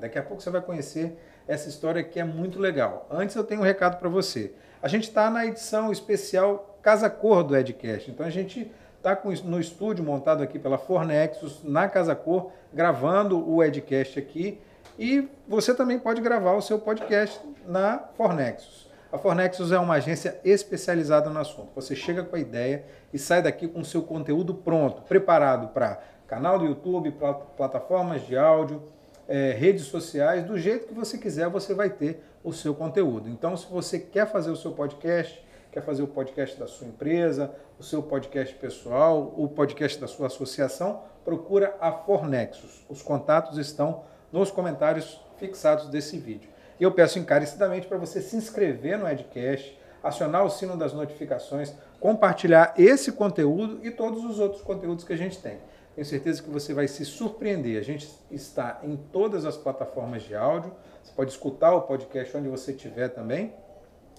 Daqui a pouco você vai conhecer essa história que é muito legal. Antes eu tenho um recado para você. A gente está na edição especial Casa Cor do Edcast. Então a gente está no estúdio montado aqui pela Fornexus, na Casa Cor, gravando o Edcast aqui. E você também pode gravar o seu podcast na Fornexus. A Fornexus é uma agência especializada no assunto. Você chega com a ideia e sai daqui com o seu conteúdo pronto, preparado para canal do YouTube, plataformas de áudio, é, redes sociais, do jeito que você quiser, você vai ter o seu conteúdo. Então, se você quer fazer o seu podcast, quer fazer o podcast da sua empresa, o seu podcast pessoal, o podcast da sua associação, procura a Fornexus. Os contatos estão nos comentários fixados desse vídeo. E eu peço encarecidamente para você se inscrever no Edcast, acionar o sino das notificações, compartilhar esse conteúdo e todos os outros conteúdos que a gente tem. Tenho certeza que você vai se surpreender. A gente está em todas as plataformas de áudio. Você pode escutar o podcast onde você estiver também.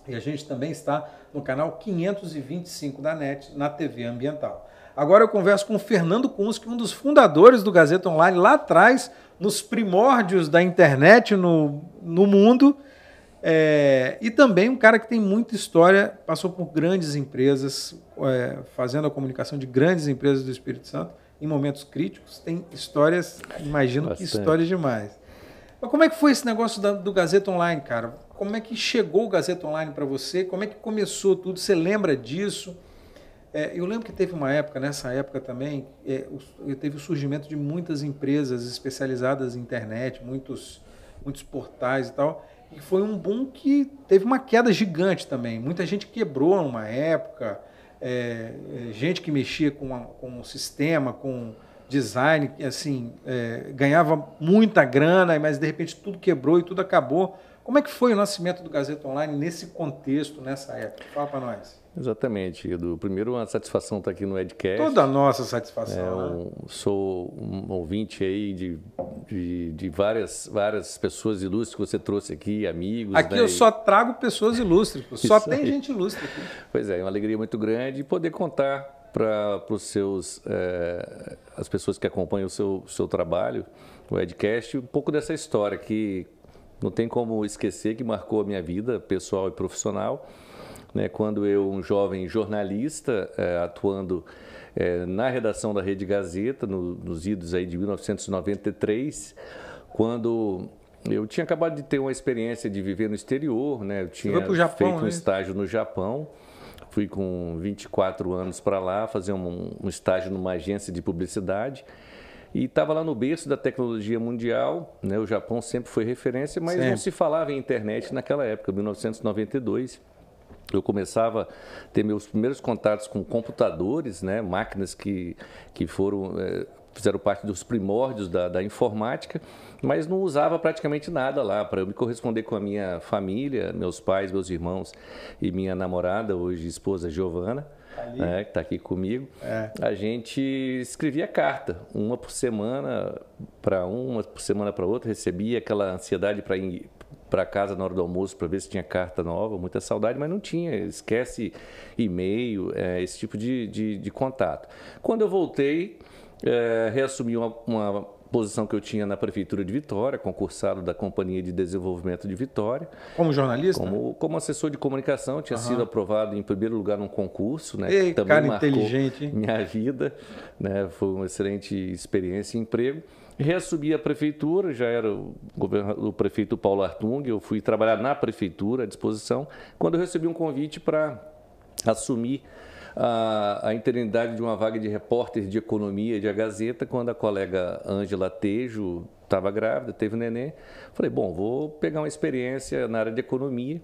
E a gente também está no canal 525 da NET, na TV Ambiental. Agora eu converso com o Fernando Kunski, um dos fundadores do Gazeta Online, lá atrás, nos primórdios da internet no, no mundo. É, e também um cara que tem muita história, passou por grandes empresas, é, fazendo a comunicação de grandes empresas do Espírito Santo, em momentos críticos. Tem histórias, imagino Bastante. que histórias demais. Mas como é que foi esse negócio da, do Gazeta Online, cara? Como é que chegou o Gazeta Online para você? Como é que começou tudo? Você lembra disso? É, eu lembro que teve uma época, nessa época também, é, o, teve o surgimento de muitas empresas especializadas em internet, muitos, muitos portais e tal. E foi um boom que teve uma queda gigante também. Muita gente quebrou numa época, é, é gente que mexia com, a, com o sistema, com design, assim, é, ganhava muita grana, mas de repente tudo quebrou e tudo acabou. Como é que foi o nascimento do Gazeta Online nesse contexto, nessa época? Fala para nós. Exatamente, Edu. Primeiro, uma satisfação estar aqui no Edcast. Toda a nossa satisfação. É, um, né? Sou um ouvinte aí de, de, de, várias, várias pessoas ilustres que você trouxe aqui, amigos. Aqui né? eu só trago pessoas ilustres, só Isso tem aí. gente ilustre aqui. Pois é, é uma alegria muito grande poder contar para os seus é, as pessoas que acompanham o seu, seu trabalho, o Edcast, um pouco dessa história que não tem como esquecer que marcou a minha vida pessoal e profissional né, quando eu, um jovem jornalista, é, atuando é, na redação da Rede Gazeta, no, nos idos aí de 1993, quando eu tinha acabado de ter uma experiência de viver no exterior, né? Eu tinha Japão, feito um né? estágio no Japão. Fui com 24 anos para lá fazer um, um, estágio numa agência de publicidade e estava lá no berço da tecnologia mundial. Né? O Japão sempre foi referência, mas sempre. não se falava em internet naquela época, 1992 eu começava a ter meus primeiros contatos com computadores, né, máquinas que, que foram é, fizeram parte dos primórdios da, da, informática, mas não usava praticamente nada lá para eu me corresponder com a minha família, meus pais, meus irmãos e minha namorada, hoje esposa Giovana. Né, que está aqui comigo, é. a gente escrevia carta, uma por semana para uma, por semana para outra, recebia aquela ansiedade para para casa na hora do almoço para ver se tinha carta nova, muita saudade, mas não tinha. Esquece e-mail, é, esse tipo de, de, de, contato. Quando eu voltei, é, reassumi uma, uma posição que eu tinha na prefeitura de Vitória, concursado da Companhia de Desenvolvimento de Vitória. Como jornalista? Como, como assessor de comunicação, tinha uhum. sido aprovado em primeiro lugar num concurso, né? Ei, que também cara marcou inteligente, hein? minha vida, né? Foi uma excelente experiência e emprego. Reassumi a prefeitura, já era o, o prefeito Paulo Artung, eu fui trabalhar na prefeitura à disposição, quando eu recebi um convite para assumir a, a interinidade de uma vaga de repórter de economia de A Gazeta, quando a colega Ângela Tejo estava grávida, teve um neném. Falei, bom, vou pegar uma experiência na área de economia.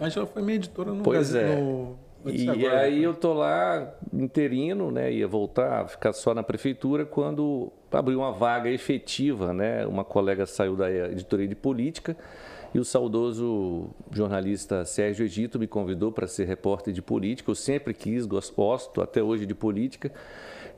A Ângela foi minha editora no, pois é. no e agora, aí eu tô lá interino, né, ia voltar, ficar só na prefeitura quando abriu uma vaga efetiva, né? Uma colega saiu da editoria de política e o saudoso jornalista Sérgio Egito me convidou para ser repórter de política. Eu sempre quis, gosto até hoje de política.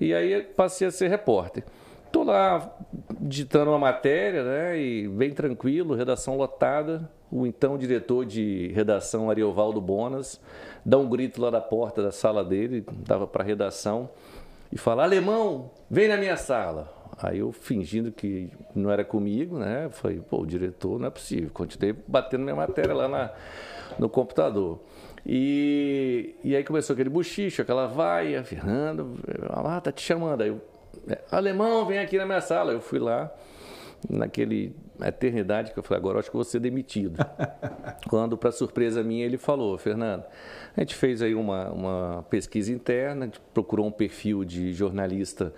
E aí passei a ser repórter. Estou lá digitando uma matéria, né? E bem tranquilo, redação lotada. O então diretor de redação, Ariovaldo Bonas, dá um grito lá da porta da sala dele, dava para redação, e fala: Alemão, vem na minha sala. Aí eu fingindo que não era comigo, né? Falei, pô, o diretor não é possível. Continuei batendo minha matéria lá na, no computador. E, e aí começou aquele buchicho, aquela vaia, Fernando, ah, tá te chamando. Aí eu, é, alemão, vem aqui na minha sala. Eu fui lá, naquele eternidade que eu falei, agora acho que vou ser demitido. Quando, para surpresa minha, ele falou, Fernando, a gente fez aí uma, uma pesquisa interna, a gente procurou um perfil de jornalista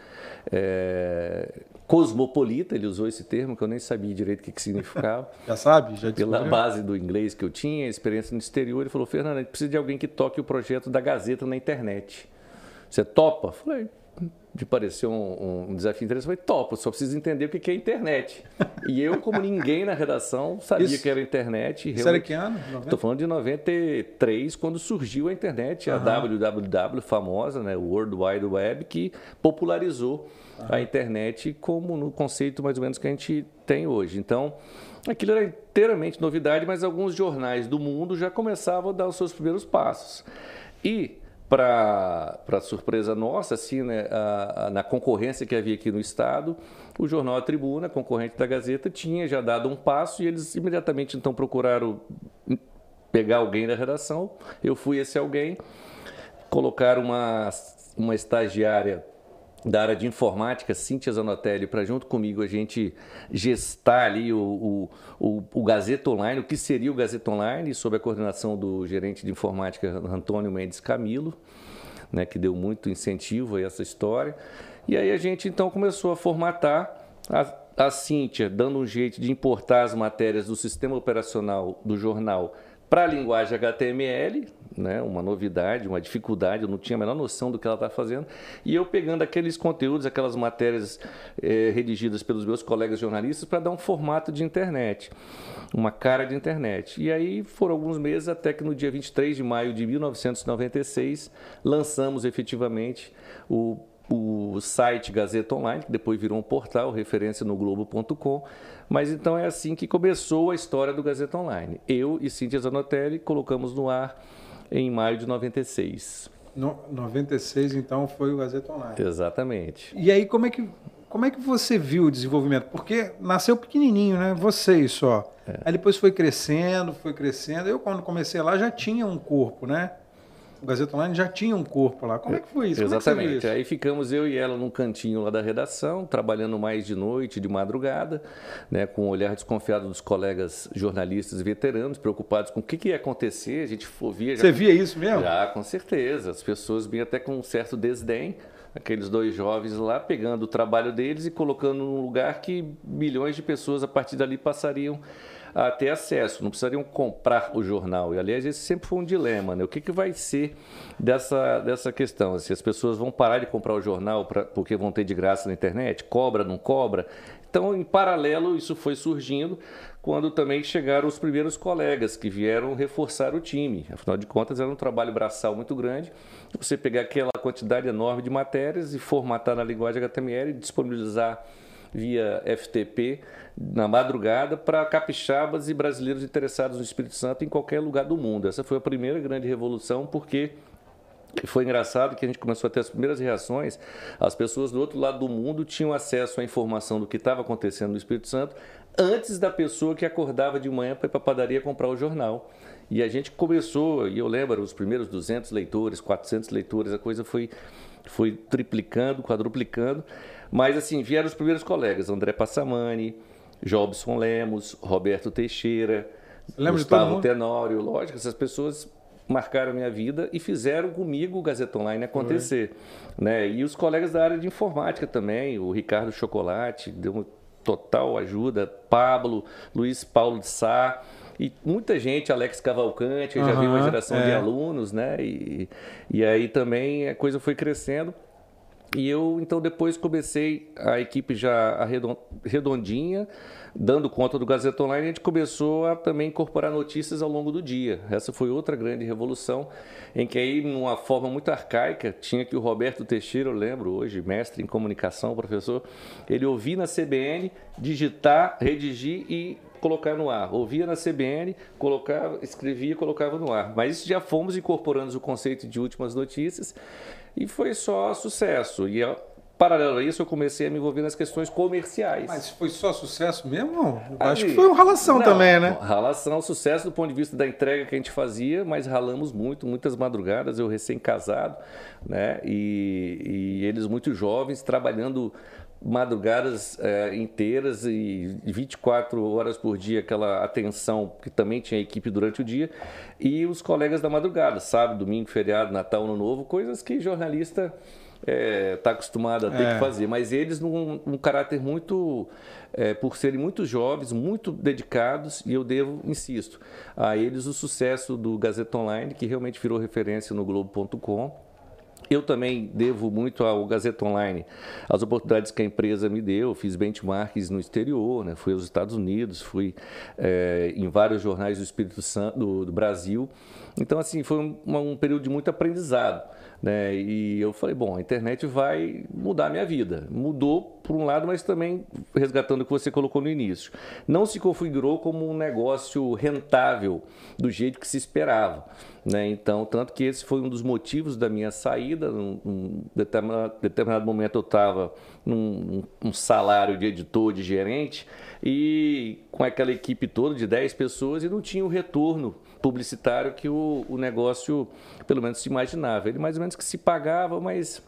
é, cosmopolita, ele usou esse termo que eu nem sabia direito o que, que significava. Já sabe? Já Pela base do inglês que eu tinha, experiência no exterior, ele falou, Fernando, a gente precisa de alguém que toque o projeto da Gazeta na internet. Você topa? Falei, de parecer um, um, desafio interessante, foi topo, só preciso entender o que é internet. E eu, como ninguém na redação, sabia Isso. que era internet. Isso era que ano? Estou falando de 93, quando surgiu a internet, a www famosa, né, o World Wide Web, que popularizou uhum. a internet como no conceito mais ou menos que a gente tem hoje. Então, aquilo era inteiramente novidade, mas alguns jornais do mundo já começavam a dar os seus primeiros passos. E para surpresa nossa, assim, né, a, a, na concorrência que havia aqui no Estado, o jornal A Tribuna, concorrente da Gazeta, tinha já dado um passo e eles imediatamente então procuraram pegar alguém da redação. Eu fui esse alguém, colocar uma, uma estagiária da área de informática, Cíntia Zanotelli, para junto comigo a gente gestar ali o, o, o, o, Gazeta Online, o que seria o Gazeta Online, sob a coordenação do gerente de informática Antônio Mendes Camilo, né, que deu muito incentivo a essa história. E aí a gente então começou a formatar a, a Cíntia, dando um jeito de importar as matérias do sistema operacional do jornal para a linguagem HTML, né, uma novidade, uma dificuldade, eu não tinha a menor noção do que ela estava fazendo. E eu pegando aqueles conteúdos, aquelas matérias eh, redigidas pelos meus colegas jornalistas para dar um formato de internet, uma cara de internet. E aí foram alguns meses até que no dia 23 de maio de 1996 lançamos efetivamente o o site Gazeta Online, que depois virou um portal, referência no Globo.com. Mas então é assim que começou a história do Gazeta Online. Eu e Cíntia Zanotelli colocamos no ar em maio de 96. No, 96, então, foi o Gazeta Online. Exatamente. E aí, como é que, como é que você viu o desenvolvimento? Porque nasceu pequenininho, né? Vocês só. É. Aí depois foi crescendo, foi crescendo. Eu, quando comecei lá, já tinha um corpo, né? O Gazeta Online já tinha um corpo lá. Como é que foi isso? Exatamente. Isso? Aí ficamos eu e ela num cantinho lá da redação, trabalhando mais de noite, de madrugada, né, com o um olhar desconfiado dos colegas jornalistas e veteranos, preocupados com o que, que ia acontecer. A gente via. Já... Você via isso mesmo? Já, com certeza. As pessoas vinham até com um certo desdém aqueles dois jovens lá, pegando o trabalho deles e colocando num lugar que milhões de pessoas a partir dali passariam a ter acesso, não precisariam comprar o jornal. E, aliás, esse sempre foi um dilema, né? O que, que vai ser dessa, dessa questão? Se as pessoas vão parar de comprar o jornal pra, porque vão ter de graça na internet? Cobra, não cobra? Então, em paralelo, isso foi surgindo quando também chegaram os primeiros colegas que vieram reforçar o time. Afinal de contas, era um trabalho braçal muito grande. Você pegar aquela quantidade enorme de matérias e formatar na linguagem HTML e disponibilizar via FTP na madrugada para capixabas e brasileiros interessados no Espírito Santo em qualquer lugar do mundo. Essa foi a primeira grande revolução, porque foi engraçado que a gente começou a ter as primeiras reações. As pessoas do outro lado do mundo tinham acesso à informação do que estava acontecendo no Espírito Santo antes da pessoa que acordava de manhã para ir para a padaria comprar o jornal. E a gente começou, e eu lembro, os primeiros 200 leitores, 400 leitores, a coisa foi, foi triplicando, quadruplicando. Mas assim, vieram os primeiros colegas, André Passamani, Jobson Lemos, Roberto Teixeira, Gustavo Tenório, lógico, essas pessoas marcaram minha vida e fizeram comigo o Gazeta Online acontecer. Né? E os colegas da área de informática também, o Ricardo Chocolate, deu uma total ajuda, Pablo, Luiz Paulo de Sá, e muita gente, Alex Cavalcante, eu já vi uma geração é. de alunos, né? E, e aí também a coisa foi crescendo. E eu, então, depois comecei a equipe já redondinha, dando conta do Gazeta Online, a gente começou a também incorporar notícias ao longo do dia. Essa foi outra grande revolução, em que aí, numa forma muito arcaica, tinha que o Roberto Teixeira, eu lembro hoje, mestre em comunicação, professor, ele ouvia na CBN, digitar, redigir e colocar no ar. Ouvia na CBN, colocava, escrevia e colocava no ar. Mas já fomos incorporando o conceito de últimas notícias e foi só sucesso. E paralelo a isso, eu comecei a me envolver nas questões comerciais. Mas foi só sucesso mesmo? Acho que foi uma ralação não, também, né? Ralação, sucesso do ponto de vista da entrega que a gente fazia, mas ralamos muito, muitas madrugadas, eu recém-casado, né? E, e eles muito jovens, trabalhando madrugadas é, inteiras e 24 horas por dia, aquela atenção, que também tinha equipe durante o dia, e os colegas da madrugada, sábado, domingo, feriado, Natal, Ano Novo, coisas que jornalista está é, tá acostumado a ter é. que fazer. Mas eles, num, num caráter muito, é, por serem muito jovens, muito dedicados, e eu devo, insisto, a eles o sucesso do Gazeta Online, que realmente virou referência no Globo.com eu também devo muito ao Gazeta Online, as oportunidades que a empresa me deu. Fiz benchmarks no exterior, né? fui aos Estados Unidos, fui é, em vários jornais do Espírito Santo, do, do Brasil. Então, assim, foi um, um período de muito aprendizado. Né? E eu falei, bom, a internet vai mudar a minha vida. Mudou por um lado, mas também resgatando o que você colocou no início. Não se configurou como um negócio rentável do jeito que se esperava. Né? Então, tanto que esse foi um dos motivos da minha saída. Num, num determinado, determinado momento eu estava num um salário de editor, de gerente, e com aquela equipe toda de 10 pessoas e não tinha o retorno publicitário que o, o negócio, pelo menos, se imaginava. Ele mais ou menos que se pagava, mas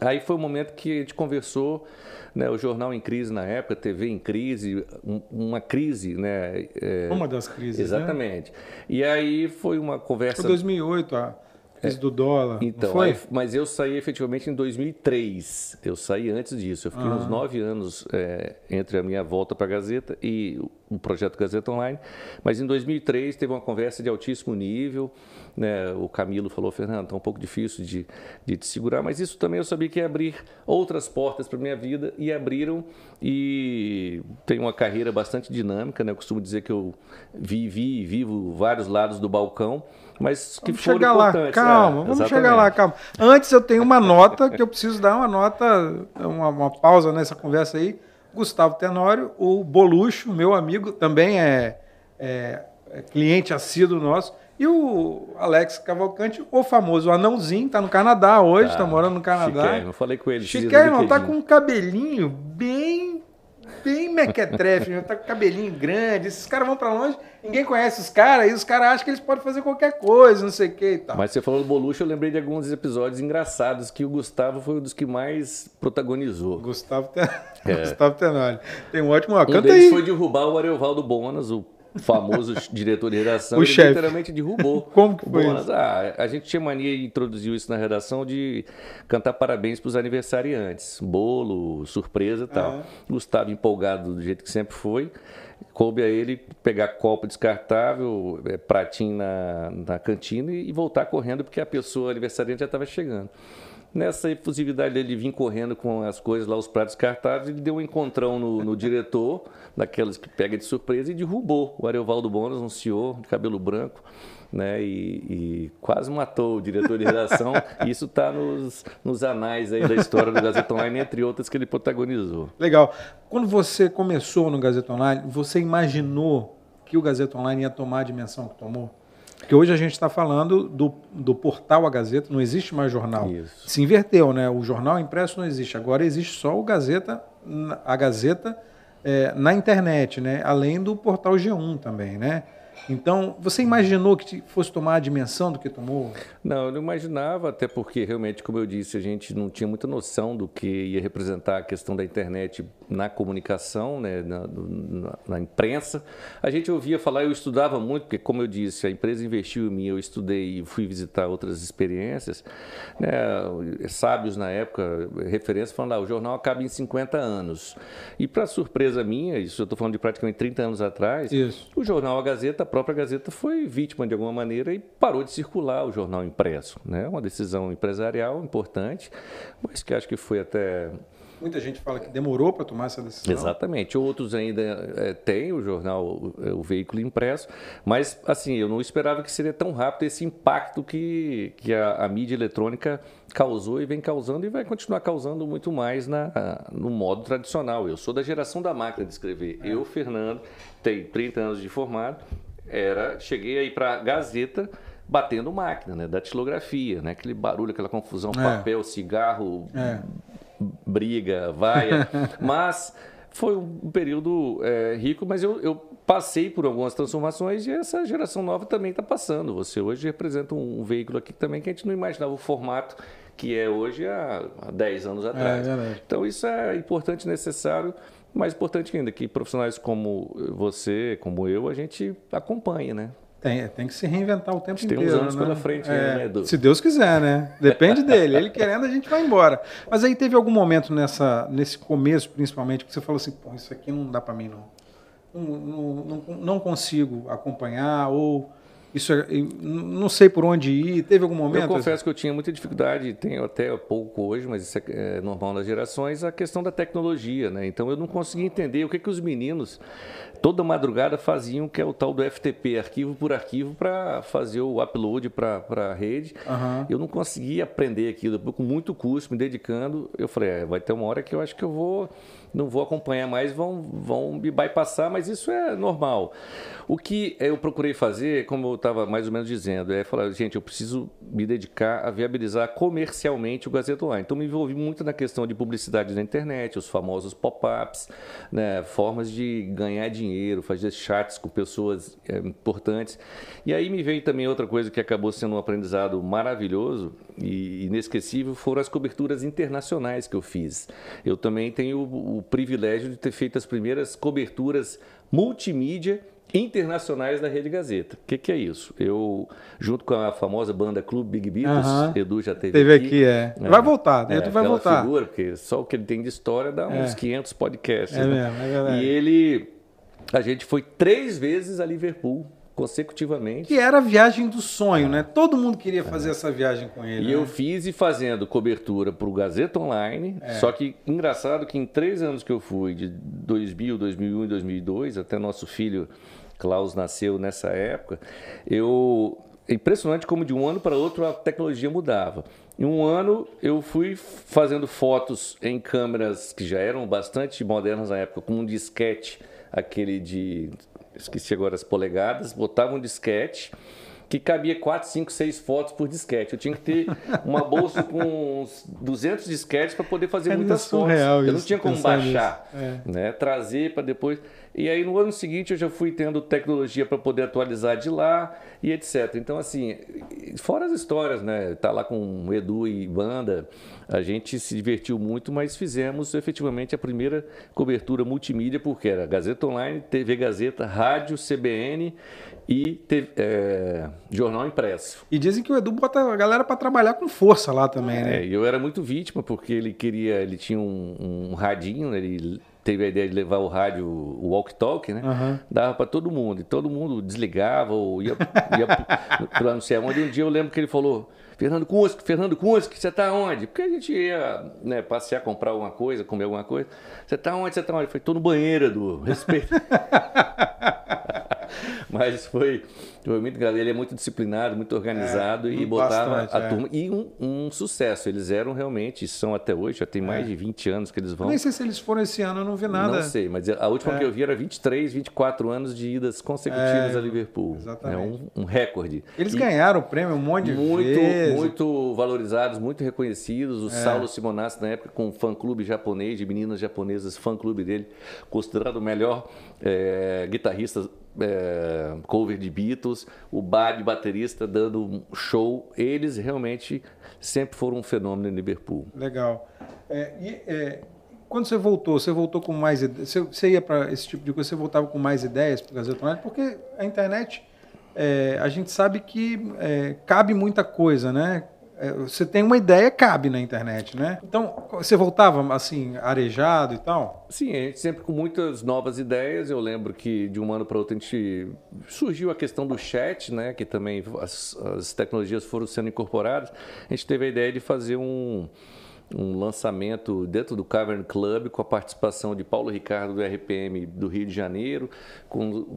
Aí foi o momento que a gente conversou, né, o jornal em crise na época, TV em crise, um, uma crise, né? É, uma das crises, né? Exatamente. Né? E aí foi uma conversa... Foi 2008, a crise do dólar, Então, foi? Aí, mas eu saí efetivamente em 2003. Eu saí antes disso. Eu fiquei ah. uns nove anos é, entre a minha volta para a Gazeta e o projeto Gazeta Online. Mas em 2003 teve uma conversa de altíssimo nível. Né? O Camilo falou, Fernando, está um pouco difícil de, de te segurar, mas isso também eu sabia que ia abrir outras portas para minha vida e abriram. E tenho uma carreira bastante dinâmica, né? Eu costumo dizer que eu vivi e vivo vários lados do balcão mas que vamos foram chegar lá, calma, é, vamos chegar lá, calma. Antes eu tenho uma nota que eu preciso dar uma nota, uma, uma pausa nessa conversa aí. Gustavo Tenório, o Bolucho, meu amigo, também é, é, é cliente assíduo nosso. E o Alex Cavalcante, o famoso anãozinho, tá no Canadá hoje, tá, tá morando no Canadá. Chiquérrimo, falei com ele. Chiquérrimo, tá com um cabelinho bem bem mequetrefe, já tá com cabelinho grande. Esses caras vão para longe, ninguém conhece os caras, e os caras acham que eles podem fazer qualquer coisa, não sei o que e tal. Mas você falou do Bolucho, eu lembrei de alguns episódios engraçados que o Gustavo foi um dos que mais protagonizou. Gustavo, Ten... é. Gustavo Tenório. Tem um ótimo... Um Canta deles aí. foi derrubar o Ariovaldo Bonas, o famoso diretor de redação, o ele chefe. literalmente derrubou. Como que foi isso? Ah, a gente tinha mania e introduziu isso na redação de cantar parabéns para os aniversariantes. Bolo, surpresa e tal. Gustavo empolgado do jeito que sempre foi. Coube a ele pegar copo descartável, é, pratinho na, na cantina e voltar correndo porque a pessoa aniversariante já estava chegando. Nessa efusividade dele vir correndo com as coisas lá, os pratos cartados, ele deu um encontrão no, no diretor, daquelas que pega de surpresa, e derrubou o Ariovaldo Bonas, um senhor de cabelo branco, né, e, e quase matou o diretor de redação. Isso está nos, nos anais aí da história do Gazeta Online, entre outras que ele protagonizou. Legal. Quando você começou no Gazeta Online, você imaginou que o Gazeta Online ia tomar a dimensão que tomou? Porque hoje a gente está falando do, do portal A Gazeta, não existe mais jornal. Isso. Se inverteu, né? O jornal impresso não existe. Agora existe só o Gazeta, a Gazeta é, na internet, né? Além do portal G1 também, né? Então, você imaginou que fosse tomar a dimensão do que tomou? Não, eu não imaginava, até porque realmente, como eu disse, a gente não tinha muita noção do que ia representar a questão da internet na comunicação, né, na, na, na imprensa. A gente ouvia falar, eu estudava muito, porque, como eu disse, a empresa investiu em mim, eu estudei e fui visitar outras experiências. Né, sábios na época, referência, falando, ah, o jornal acaba em 50 anos. E, para surpresa minha, isso eu estou falando de praticamente 30 anos atrás, isso. o jornal A Gazeta própria Gazeta foi vítima de alguma maneira e parou de circular o jornal impresso. Né? Uma decisão empresarial importante, mas que acho que foi até Muita gente fala que demorou para tomar essa decisão. Exatamente. Outros ainda é, têm o jornal, o, o, veículo impresso, mas assim, eu não esperava que seria tão rápido esse impacto que, que a, a mídia eletrônica causou e vem causando e vai continuar causando muito mais na, no modo tradicional. Eu sou da geração da máquina de escrever. É. Eu, Fernando, tenho 30 anos de formado, era, cheguei aí para Gazeta batendo máquina, né, da tilografia, né, aquele barulho, aquela confusão, é. papel, cigarro, é. briga, vaia, mas foi um período é, rico, mas eu, eu, passei por algumas transformações e essa geração nova também está passando. Você hoje representa um, um, veículo aqui também que a gente não imaginava o formato que é hoje há, há 10 anos atrás. É, então isso é importante necessário mais importante ainda, que profissionais como você, como eu, a gente acompanha, né? Tem, tem que se reinventar o tempo inteiro. Tem uns anos né? pela frente, é, né, Edu? Se Deus quiser, né? Depende dele. Ele querendo, a gente vai embora. Mas aí teve algum momento nessa, nesse começo, principalmente, que você falou assim: pô, isso aqui não dá para mim, não. Não, não, não. não consigo acompanhar, ou isso é, não sei por onde ir. Teve algum momento? Eu confesso que eu tinha muita dificuldade, tenho até pouco hoje, mas isso é, é normal nas gerações, a questão da tecnologia, né? Então eu não conseguia entender o que, que os meninos toda madrugada faziam, que é o tal do FTP, arquivo por arquivo, para fazer o upload para a rede. Uhum. Eu não conseguia aprender aquilo, com muito custo, me dedicando. Eu falei, é, vai ter uma hora que eu acho que eu vou não vou acompanhar mais, vão, vão me bypassar, mas isso é normal. O que eu procurei fazer, como eu estava mais ou menos dizendo, é falar, gente, eu preciso me dedicar a viabilizar comercialmente o Gazeta Online. Então, me envolvi muito na questão de publicidade na internet, os famosos pop-ups, né, formas de ganhar dinheiro, fazer chats com pessoas é, importantes. E aí me veio também outra coisa que acabou sendo um aprendizado maravilhoso e inesquecível, foram as coberturas internacionais que eu fiz. Eu também tenho o privilégio de ter feito as primeiras coberturas multimídia internacionais da Rede Gazeta. O que, que, é isso? Eu, junto com a famosa banda Clube Big Beatles. Edu já teve, teve aqui. aqui é. é. Vai voltar, é, Edu vai voltar. figura, porque só o que ele tem de história dá uns é. 500 podcasts. É né? mesmo, é verdade. E ele, a gente foi três vezes a Liverpool consecutivamente. Que era a viagem do sonho, né? Todo mundo queria fazer é. essa viagem com ele. E né? eu fiz e fazendo cobertura para o Gazeta Online. É. Só que engraçado que em três anos que eu fui, de 2000, 2001 e 2002, até nosso filho Klaus nasceu nessa época, eu é impressionante como de um ano para outro a tecnologia mudava. Em um ano eu fui fazendo fotos em câmeras que já eram bastante modernas na época, com um disquete, aquele de esqueci agora as polegadas, botava um disquete que cabia 4, 5, 6 fotos por disquete. Eu tinha que ter uma bolsa com uns 200 disquetes para poder fazer é muitas fotos. Eu não tinha como baixar, é. né? trazer para depois. E aí no ano seguinte eu já fui tendo tecnologia para poder atualizar de lá e etc. Então assim, fora as histórias, né? Tá lá com Edu e banda, a gente se divertiu muito, mas fizemos efetivamente a primeira cobertura multimídia porque era Gazeta Online, TV Gazeta, rádio, CBN e TV, é, jornal impresso. E dizem que o Edu bota a galera para trabalhar com força lá também, né? É, eu era muito vítima porque ele queria, ele tinha um, um radinho, né? ele teve a ideia de levar o rádio, o walk-talk, né? Uhum. Dava para todo mundo. E todo mundo desligava ou ia, ia para não sei onde. Um dia eu lembro que ele falou: Fernando Kunski, Fernando Kunski, você está onde? Porque a gente ia né, passear, comprar alguma coisa, comer alguma coisa. Você está onde? Você está onde? Eu falei: estou no banheiro, do respeito. Mas foi, foi muito engraçado. Ele é muito disciplinado, muito organizado é, e botava bastante, a é. turma. E um, um, sucesso. Eles eram realmente, são até hoje, já tem mais é. de 20 anos que eles vão. Eu nem sei se eles foram esse ano, eu não vi nada. Não sei, mas a última é. que eu vi era 23, 24 anos de idas consecutivas é, a Liverpool. Exatamente. É um, um recorde. Eles e ganharam o prêmio um monte de muito, vezes. Muito valorizados, muito reconhecidos. O Saulo Simonassi, na época, com o fã-clube japonês, de meninas japonesas, fã-clube dele, considerado o melhor guitarrista é, cover de Beatles, o Bad baterista dando um show. Eles realmente sempre foram um fenômeno em Liverpool. Legal. É, e, é, quando você voltou, você voltou com mais você, você ia para esse tipo de coisa, você voltava com mais ideias para Gazeta Online? Porque a internet, é, a gente sabe que é, cabe muita coisa, né? É, você tem uma ideia, cabe na internet, né? Então, você voltava assim, arejado e tal? Sim, sempre com muitas novas ideias. Eu lembro que de um ano para outro a gente surgiu a questão do chat, né? Que também as, as tecnologias foram sendo incorporadas. A gente teve a ideia de fazer um um lançamento dentro do Cavern Club com a participação de Paulo Ricardo do RPM do Rio de Janeiro, com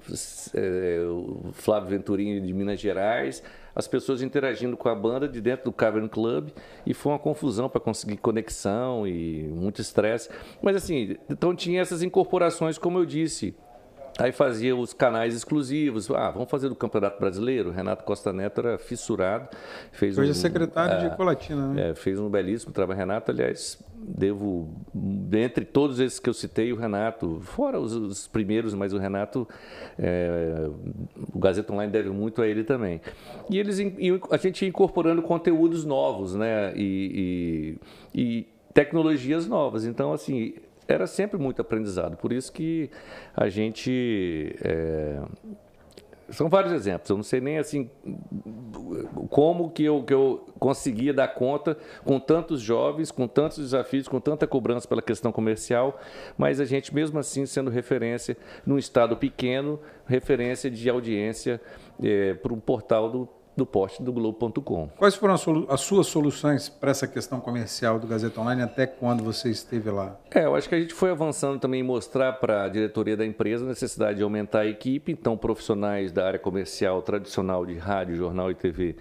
é, o Flávio Venturini de Minas Gerais, as pessoas interagindo com a banda de dentro do Cavern Club e foi uma confusão para conseguir conexão e muito estresse. Mas assim, então tinha essas incorporações, como eu disse, Aí fazia os canais exclusivos. Ah, vamos fazer do Campeonato Brasileiro. Renato Costa Neto era fissurado. Fez Hoje um, é secretário é, de Colatina, né? É, fez um belíssimo trabalho. Renato, aliás, devo, dentre todos esses que eu citei, o Renato, fora os, os primeiros, mas o Renato, é, o Gazeta Online deve muito a ele também. E eles, a gente ia incorporando conteúdos novos, né? e, e, e tecnologias novas. Então, assim, era sempre muito aprendizado. Por isso que a gente. É... São vários exemplos. Eu não sei nem assim como que eu, que eu conseguia dar conta com tantos jovens, com tantos desafios, com tanta cobrança pela questão comercial, mas a gente mesmo assim sendo referência num estado pequeno, referência de audiência é, para um portal do do poste do Globo.com. Quais foram as, suas soluções para essa questão comercial do Gazeta Online até quando você esteve lá? É, eu acho que a gente foi avançando também em mostrar para a diretoria da empresa a necessidade de aumentar a equipe. Então, profissionais da área comercial tradicional de rádio, jornal e TV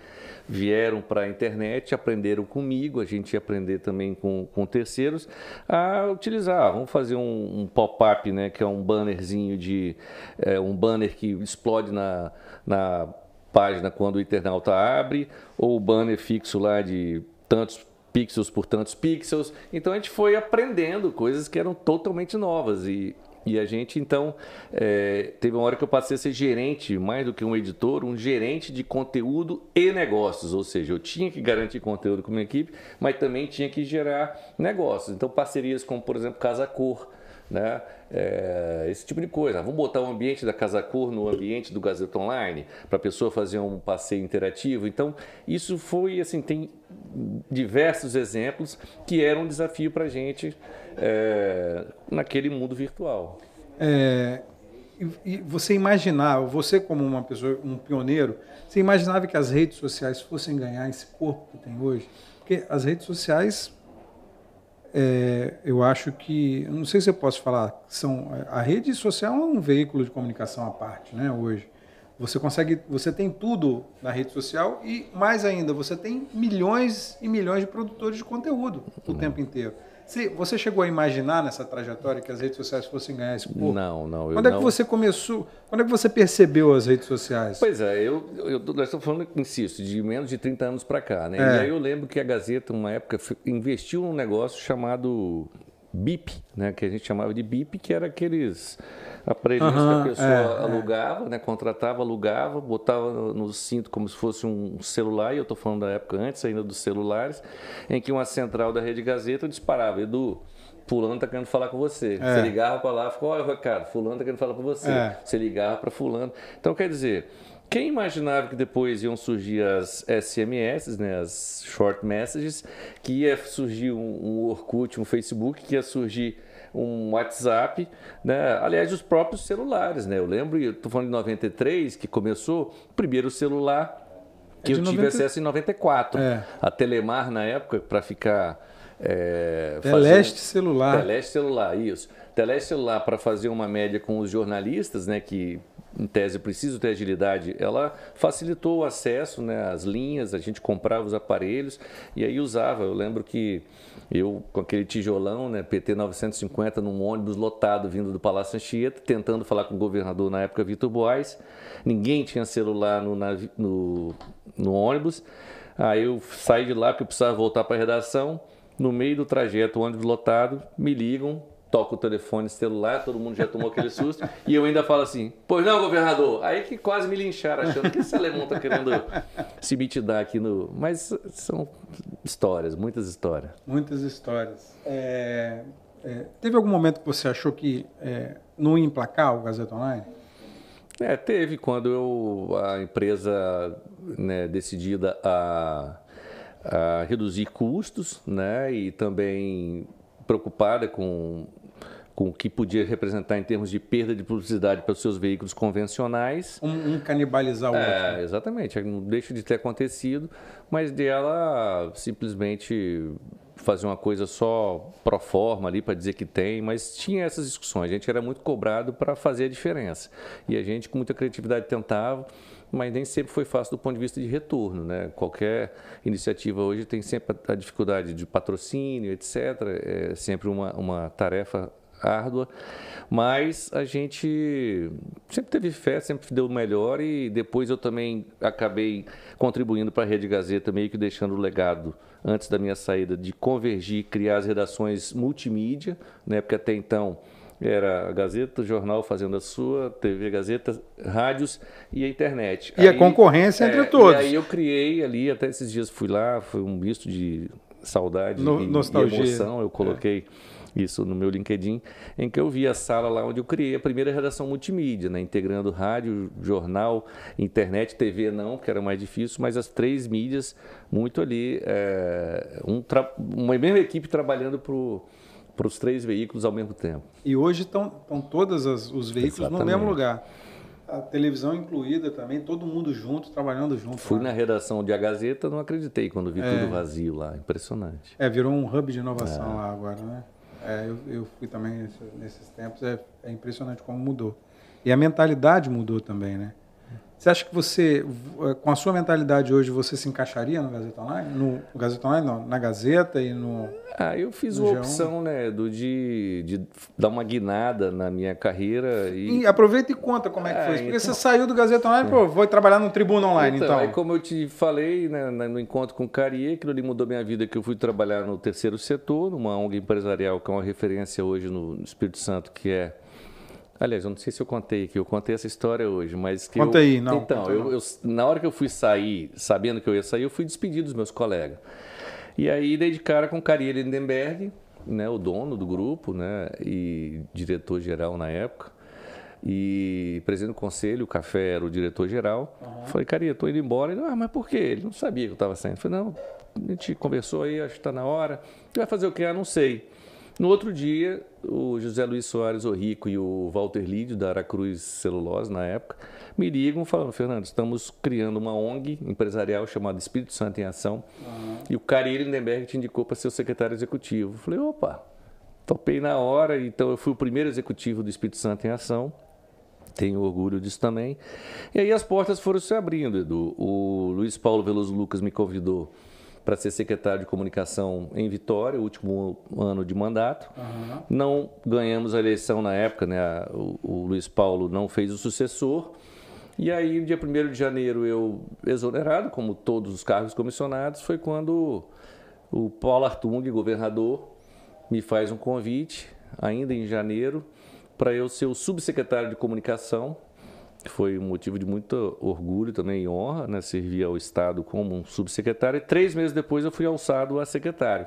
vieram para a internet, aprenderam comigo, a gente ia aprender também com, com terceiros, a utilizar. Vamos fazer um, um pop-up, né, que é um bannerzinho de. É, um banner que explode na. na página quando o internauta abre, ou o banner fixo lá de tantos pixels por tantos pixels. Então a gente foi aprendendo coisas que eram totalmente novas e, e a gente então é, teve uma hora que eu passei a ser gerente, mais do que um editor, um gerente de conteúdo e negócios, ou seja, eu tinha que garantir conteúdo com a minha equipe, mas também tinha que gerar negócios. Então parcerias como por exemplo Casa Cor, né? É, esse tipo de coisa. Vamos botar o ambiente da Casa Cor no ambiente do Gazeta Online para a pessoa fazer um passeio interativo. Então, isso foi assim, tem diversos exemplos que eram um desafio para a gente é, naquele mundo virtual. É, e você imaginava, você como uma pessoa, um pioneiro, você imaginava que as redes sociais fossem ganhar esse corpo que tem hoje? Porque as redes sociais é, eu acho que, não sei se eu posso falar, são a rede social é um veículo de comunicação à parte, né? Hoje você consegue, você tem tudo na rede social e mais ainda você tem milhões e milhões de produtores de conteúdo o tempo inteiro. Você chegou a imaginar nessa trajetória que as redes sociais fossem ganhar esse corpo? Não, não. Quando é que você começou? Quando é que você percebeu as redes sociais? Pois é, eu, eu nós estamos falando, insisto, de menos de 30 anos para cá, né? É. E aí eu lembro que a Gazeta, uma época, investiu num negócio chamado BIP, né? Que a gente chamava de BIP, que era aqueles aparelhos uhum, que a pessoa é, é. alugava, é. né? contratava, alugava, botava no, no, cinto como se fosse um celular, e eu estou falando da época antes ainda dos celulares, em que uma central da Rede Gazeta disparava, Edu, fulano está querendo falar com você. É. Você ligava para lá, ficou, olha Ricardo, fulano está querendo falar com você. É. Você ligava para fulano. Então, quer dizer, quem imaginava que depois iam surgir as SMS, né, as short messages, que ia surgir um, um Orkut, um Facebook, que ia surgir um WhatsApp, né? aliás, os próprios celulares. Né? Eu lembro, estou falando de 93, que começou o primeiro celular que é eu 90... tive acesso em 94. É. A Telemar, na época, para ficar. É, Teleste celular. Teleste celular, isso. Teleste celular para fazer uma média com os jornalistas, né, que em tese precisam ter agilidade, ela facilitou o acesso né, às linhas, a gente comprava os aparelhos e aí usava. Eu lembro que eu, com aquele tijolão, né, PT 950, num ônibus lotado vindo do Palácio Anchieta, tentando falar com o governador na época, Vitor Boas. Ninguém tinha celular no, no, no ônibus. Aí eu saí de lá porque eu precisava voltar para a redação. No meio do trajeto, ônibus lotado, me ligam, toca o telefone celular, todo mundo já tomou aquele susto, e eu ainda falo assim, pois não, governador? Aí que quase me lincharam, achando que esse alemão tá querendo se mitidar aqui no... Mas são histórias, muitas histórias. Muitas histórias. É, é, teve algum momento que você achou que é, não ia emplacar o Gazeta Online? É, teve, quando eu, a empresa né, decidida a, a reduzir custos, né, e também preocupada com com o que podia representar em termos de perda de publicidade para os seus veículos convencionais. Um, um canibalizar o é, outro. Exatamente, não deixa de ter acontecido, mas dela simplesmente fazer uma coisa só pro forma ali para dizer que tem, mas tinha essas discussões. A gente era muito cobrado para fazer a diferença. E a gente, com muita criatividade, tentava mas nem sempre foi fácil do ponto de vista de retorno. Né? Qualquer iniciativa hoje tem sempre a dificuldade de patrocínio, etc. É sempre uma, uma tarefa árdua, mas a gente sempre teve fé, sempre deu o melhor e depois eu também acabei contribuindo para a Rede Gazeta, meio que deixando o legado antes da minha saída de convergir, criar as redações multimídia, né, porque até então era a Gazeta, o jornal fazendo a sua, TV Gazeta, rádios e a internet. E aí, a concorrência é, entre todos. E aí eu criei ali, até esses dias fui lá, foi um misto de saudade no, e, nostalgia. e emoção, eu coloquei é. Isso no meu LinkedIn, em que eu vi a sala lá onde eu criei a primeira redação multimídia, né, integrando rádio, jornal, internet, TV não, que era mais difícil, mas as três mídias muito ali, é, um uma mesma equipe trabalhando para os três veículos ao mesmo tempo. E hoje estão, estão todos os veículos Exatamente. no mesmo lugar. A televisão incluída também, todo mundo junto, trabalhando junto. Fui lá. na redação de A Gazeta, não acreditei quando vi é. tudo vazio lá, impressionante. É, virou um hub de inovação é. lá agora, né? É, eu, eu fui também nesses tempos, é, é impressionante como mudou. E a mentalidade mudou também, né? Você acha que você, eh, com a sua mentalidade hoje, você se encaixaria no Gazeta Online? No, Gazeta Online, não, na Gazeta e no. Ah, eu fiz uma opção, né, do de, de dar uma guinada na minha carreira. E, e aproveita e conta como é que foi. Porque então... você saiu do Gazeta Online, pô, vou trabalhar no Tribuna Online, então. então. Aí, como eu te falei, né, no encontro com o Carie, aquilo ali mudou minha vida, que eu fui trabalhar no terceiro setor, numa ONG empresarial que é uma referência hoje no Espírito Santo, que é Aliás, eu não sei se eu contei aqui, eu contei essa história hoje, mas que. Conta eu, aí, não. Então, eu, eu, na hora que eu fui sair, sabendo que eu ia sair, eu fui despedir dos meus colegas. E aí dei de cara com o Caria Lindenberg, né, o dono do grupo, né, e diretor-geral na época. E presidente do conselho, o Café era o diretor-geral. Uhum. Falei, Caria, estou indo embora. Ele, ah, mas por quê? Ele não sabia que eu estava saindo. Falei, não, a gente conversou aí, acho que está na hora. Vai fazer o quê? Ah, não sei. No outro dia, o José Luiz Soares Orrico e o Walter Lídio, da Aracruz Celulose, na época, me ligam falando, Fernando, estamos criando uma ONG empresarial chamada Espírito Santo em Ação uhum. e o Cari Lindenberg te indicou para ser o secretário executivo. Eu falei, opa, topei na hora, então eu fui o primeiro executivo do Espírito Santo em Ação, tenho orgulho disso também. E aí as portas foram se abrindo, Edu. O Luiz Paulo Veloso Lucas me convidou para ser secretário de comunicação em Vitória, o último ano de mandato. Uhum. Não ganhamos a eleição na época, né? O, o, Luiz Paulo não fez o sucessor. E aí, no dia 1 de janeiro, eu, exonerado, como todos os cargos comissionados, foi quando o Paulo Artung, governador, me faz um convite, ainda em janeiro, para eu ser o subsecretário de comunicação foi um motivo de muito orgulho também e honra, né? Servir ao Estado como um subsecretário. E três meses depois eu fui alçado a secretário.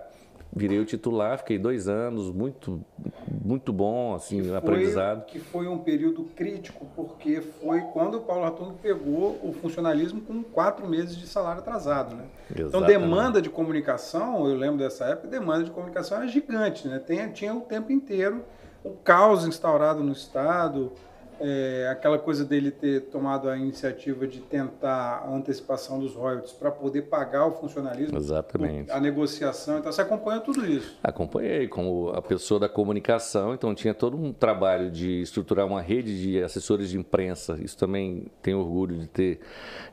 Virei o titular, fiquei dois anos, muito, muito bom, assim, que aprendizado. Que foi um período crítico, porque foi quando o Paulo Artung pegou o funcionalismo com quatro meses de salário atrasado, né? Então, Exatamente. Então, demanda de comunicação, eu lembro dessa época, demanda de comunicação era gigante, né? Tem, tinha o tempo inteiro o caos instaurado no Estado, é, aquela coisa dele ter tomado a iniciativa de tentar a antecipação dos royalties para poder pagar o funcionalismo, Exatamente. a negociação. Então, você acompanha tudo isso? Acompanhei, como a pessoa da comunicação, então tinha todo um trabalho de estruturar uma rede de assessores de imprensa. Isso também tenho orgulho de ter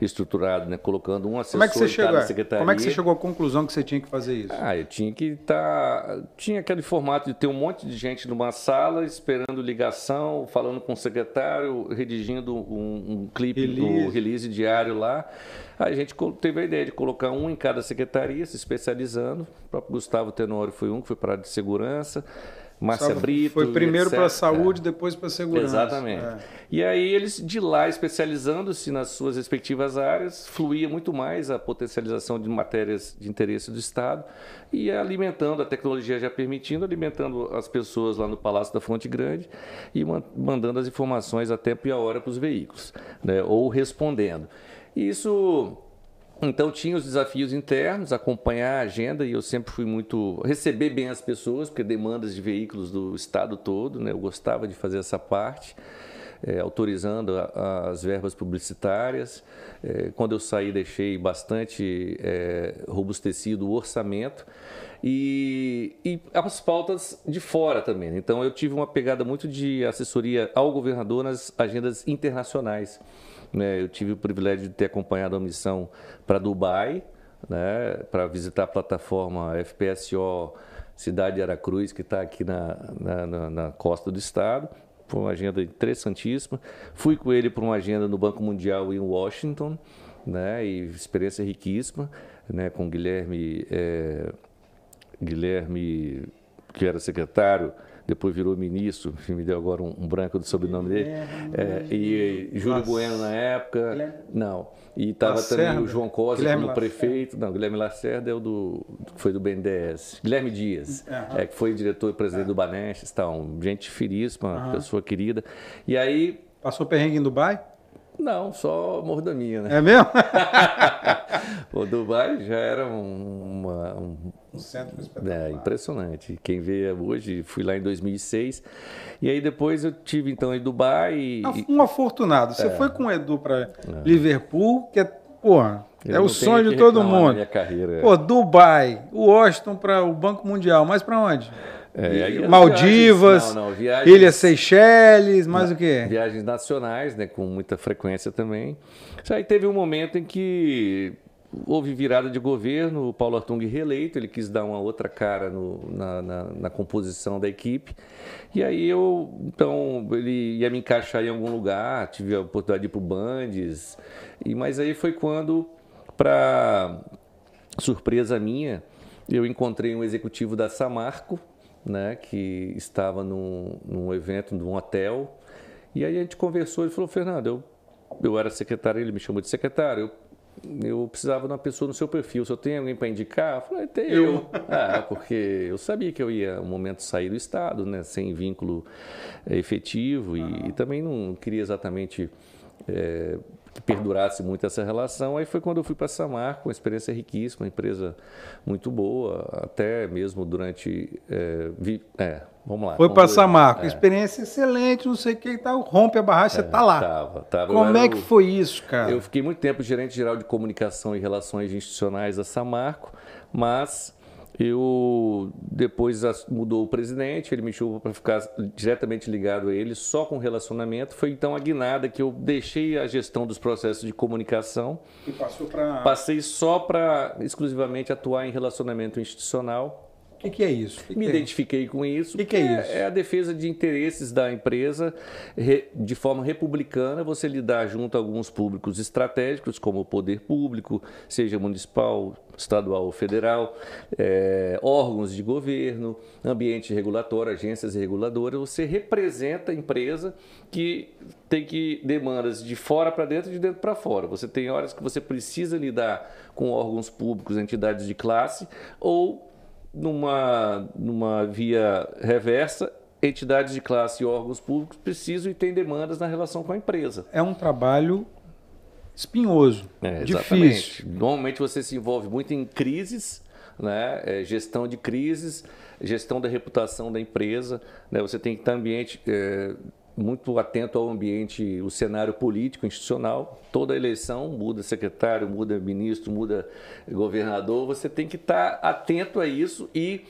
estruturado, né? colocando um assessor como é que você chegou, cada secretaria. Como é que você chegou à conclusão que você tinha que fazer isso? Ah, eu tinha que estar... Tá, tinha aquele formato de ter um monte de gente numa sala esperando ligação, falando com o secretário secretário redigindo um, um clipe release. do release diário lá. A gente teve a ideia de colocar um em cada secretaria, se especializando. O próprio Gustavo Tenório foi um que foi para de segurança. Márcia Brito. Foi primeiro para a saúde, é. depois para a segurança. Exatamente. É. E aí eles, de lá, especializando-se nas suas respectivas áreas, fluía muito mais a potencialização de matérias de interesse do Estado e alimentando, a tecnologia já permitindo, alimentando as pessoas lá no Palácio da Fonte Grande e mandando as informações a tempo e a hora para os veículos, né? ou respondendo. Isso então tinha os desafios internos, acompanhar a agenda e eu sempre fui muito receber bem as pessoas, porque demandas de veículos do estado todo, né? Eu gostava de fazer essa parte. É, autorizando a, as verbas publicitárias. É, quando eu saí, deixei bastante é, robustecido o orçamento e, e, as pautas de fora também. Então, eu tive uma pegada muito de assessoria ao governador nas agendas internacionais. Né? Eu tive o privilégio de ter acompanhado a missão para Dubai, né? para visitar a plataforma FPSO cidade de Aracruz, que está aqui na, na, na, costa do estado. Foi uma agenda interessantíssima. Fui com ele para uma agenda no Banco Mundial em Washington, né? E experiência riquíssima, né? Com Guilherme, é, Guilherme, que era secretário depois virou ministro, me deu agora um, um branco do sobrenome dele. É, e, e Júlio Bueno na época. Guilherme. Não. E estava também o João Costa como prefeito. Não, Guilherme Lacerda é o do, foi do BNDES. Guilherme Dias, uhum. é, que foi diretor e presidente uhum. do Banestes, tal, gente finíssima, uhum. pessoa querida. E aí. Passou perrengue em Dubai? Não, só mordomia, né? É mesmo? o Dubai já era uma, um, um centro espetacular. É, impressionante. Quem vê hoje, fui lá em 2006. E aí depois eu tive então em Dubai. E... Um afortunado. Você é. foi com o Edu para é. Liverpool, que é, porra, é o sonho de todo mundo. Minha carreira. Pô, Dubai, Washington para o Banco Mundial, mas para onde? É, Maldivas, viagens, não, não, viagens, Ilhas Seychelles, mais na, o quê? Viagens nacionais, né, com muita frequência também. Aí teve um momento em que houve virada de governo, o Paulo Artung reeleito, ele quis dar uma outra cara no, na, na, na, composição da equipe. E aí eu, então, ele ia me encaixar em algum lugar, tive a oportunidade de ir para o Bandes, e, mas aí foi quando, para surpresa minha, eu encontrei um executivo da Samarco, né, que estava num, num evento num hotel. E aí a gente conversou, ele falou, Fernando, eu, eu era secretário, ele me chamou de secretário, eu, eu precisava de uma pessoa no seu perfil, se eu tenho alguém para indicar? Eu falei, tem eu. ah, porque eu sabia que eu ia um momento sair do Estado, né, sem vínculo é, efetivo e, e também não queria exatamente é, que perdurasse muito essa relação. Aí foi quando eu fui para Samarco, uma experiência riquíssima, uma empresa muito boa, até mesmo durante. É, vi, é, vamos lá. Foi para Samarco, é. experiência excelente, não sei o que e tal, rompe a barragem, você está é, lá. Tava, tava. Como é que foi isso, cara? Eu fiquei muito tempo gerente geral de comunicação e relações institucionais da Samarco, mas eu depois mudou o presidente, ele me chamou para ficar diretamente ligado a ele, só com relacionamento. Foi então a guinada que eu deixei a gestão dos processos de comunicação. E passou para. Passei só para exclusivamente atuar em relacionamento institucional o que, que, é isso? Que Me que é identifiquei isso? com isso. O que, que, é isso? É a defesa de interesses da empresa de forma republicana, você lidar junto a alguns públicos estratégicos, como o poder público, seja municipal, estadual ou federal, é, órgãos de governo, ambiente regulatório, agências reguladoras. Você representa a empresa que tem que demandas de fora para dentro e de dentro para fora. Você tem horas que você precisa lidar com órgãos públicos, entidades de classe ou numa, numa via reversa, entidades de classe e órgãos públicos precisam e têm demandas na relação com a empresa. É um trabalho espinhoso, é, difícil. Normalmente você se envolve muito em crises, né? É, gestão de crises, gestão da reputação da empresa. Né? Você tem que estar ambiente é, muito atento ao ambiente, o cenário político institucional. Toda eleição muda secretário, muda ministro, muda governador. Você tem que estar atento a isso e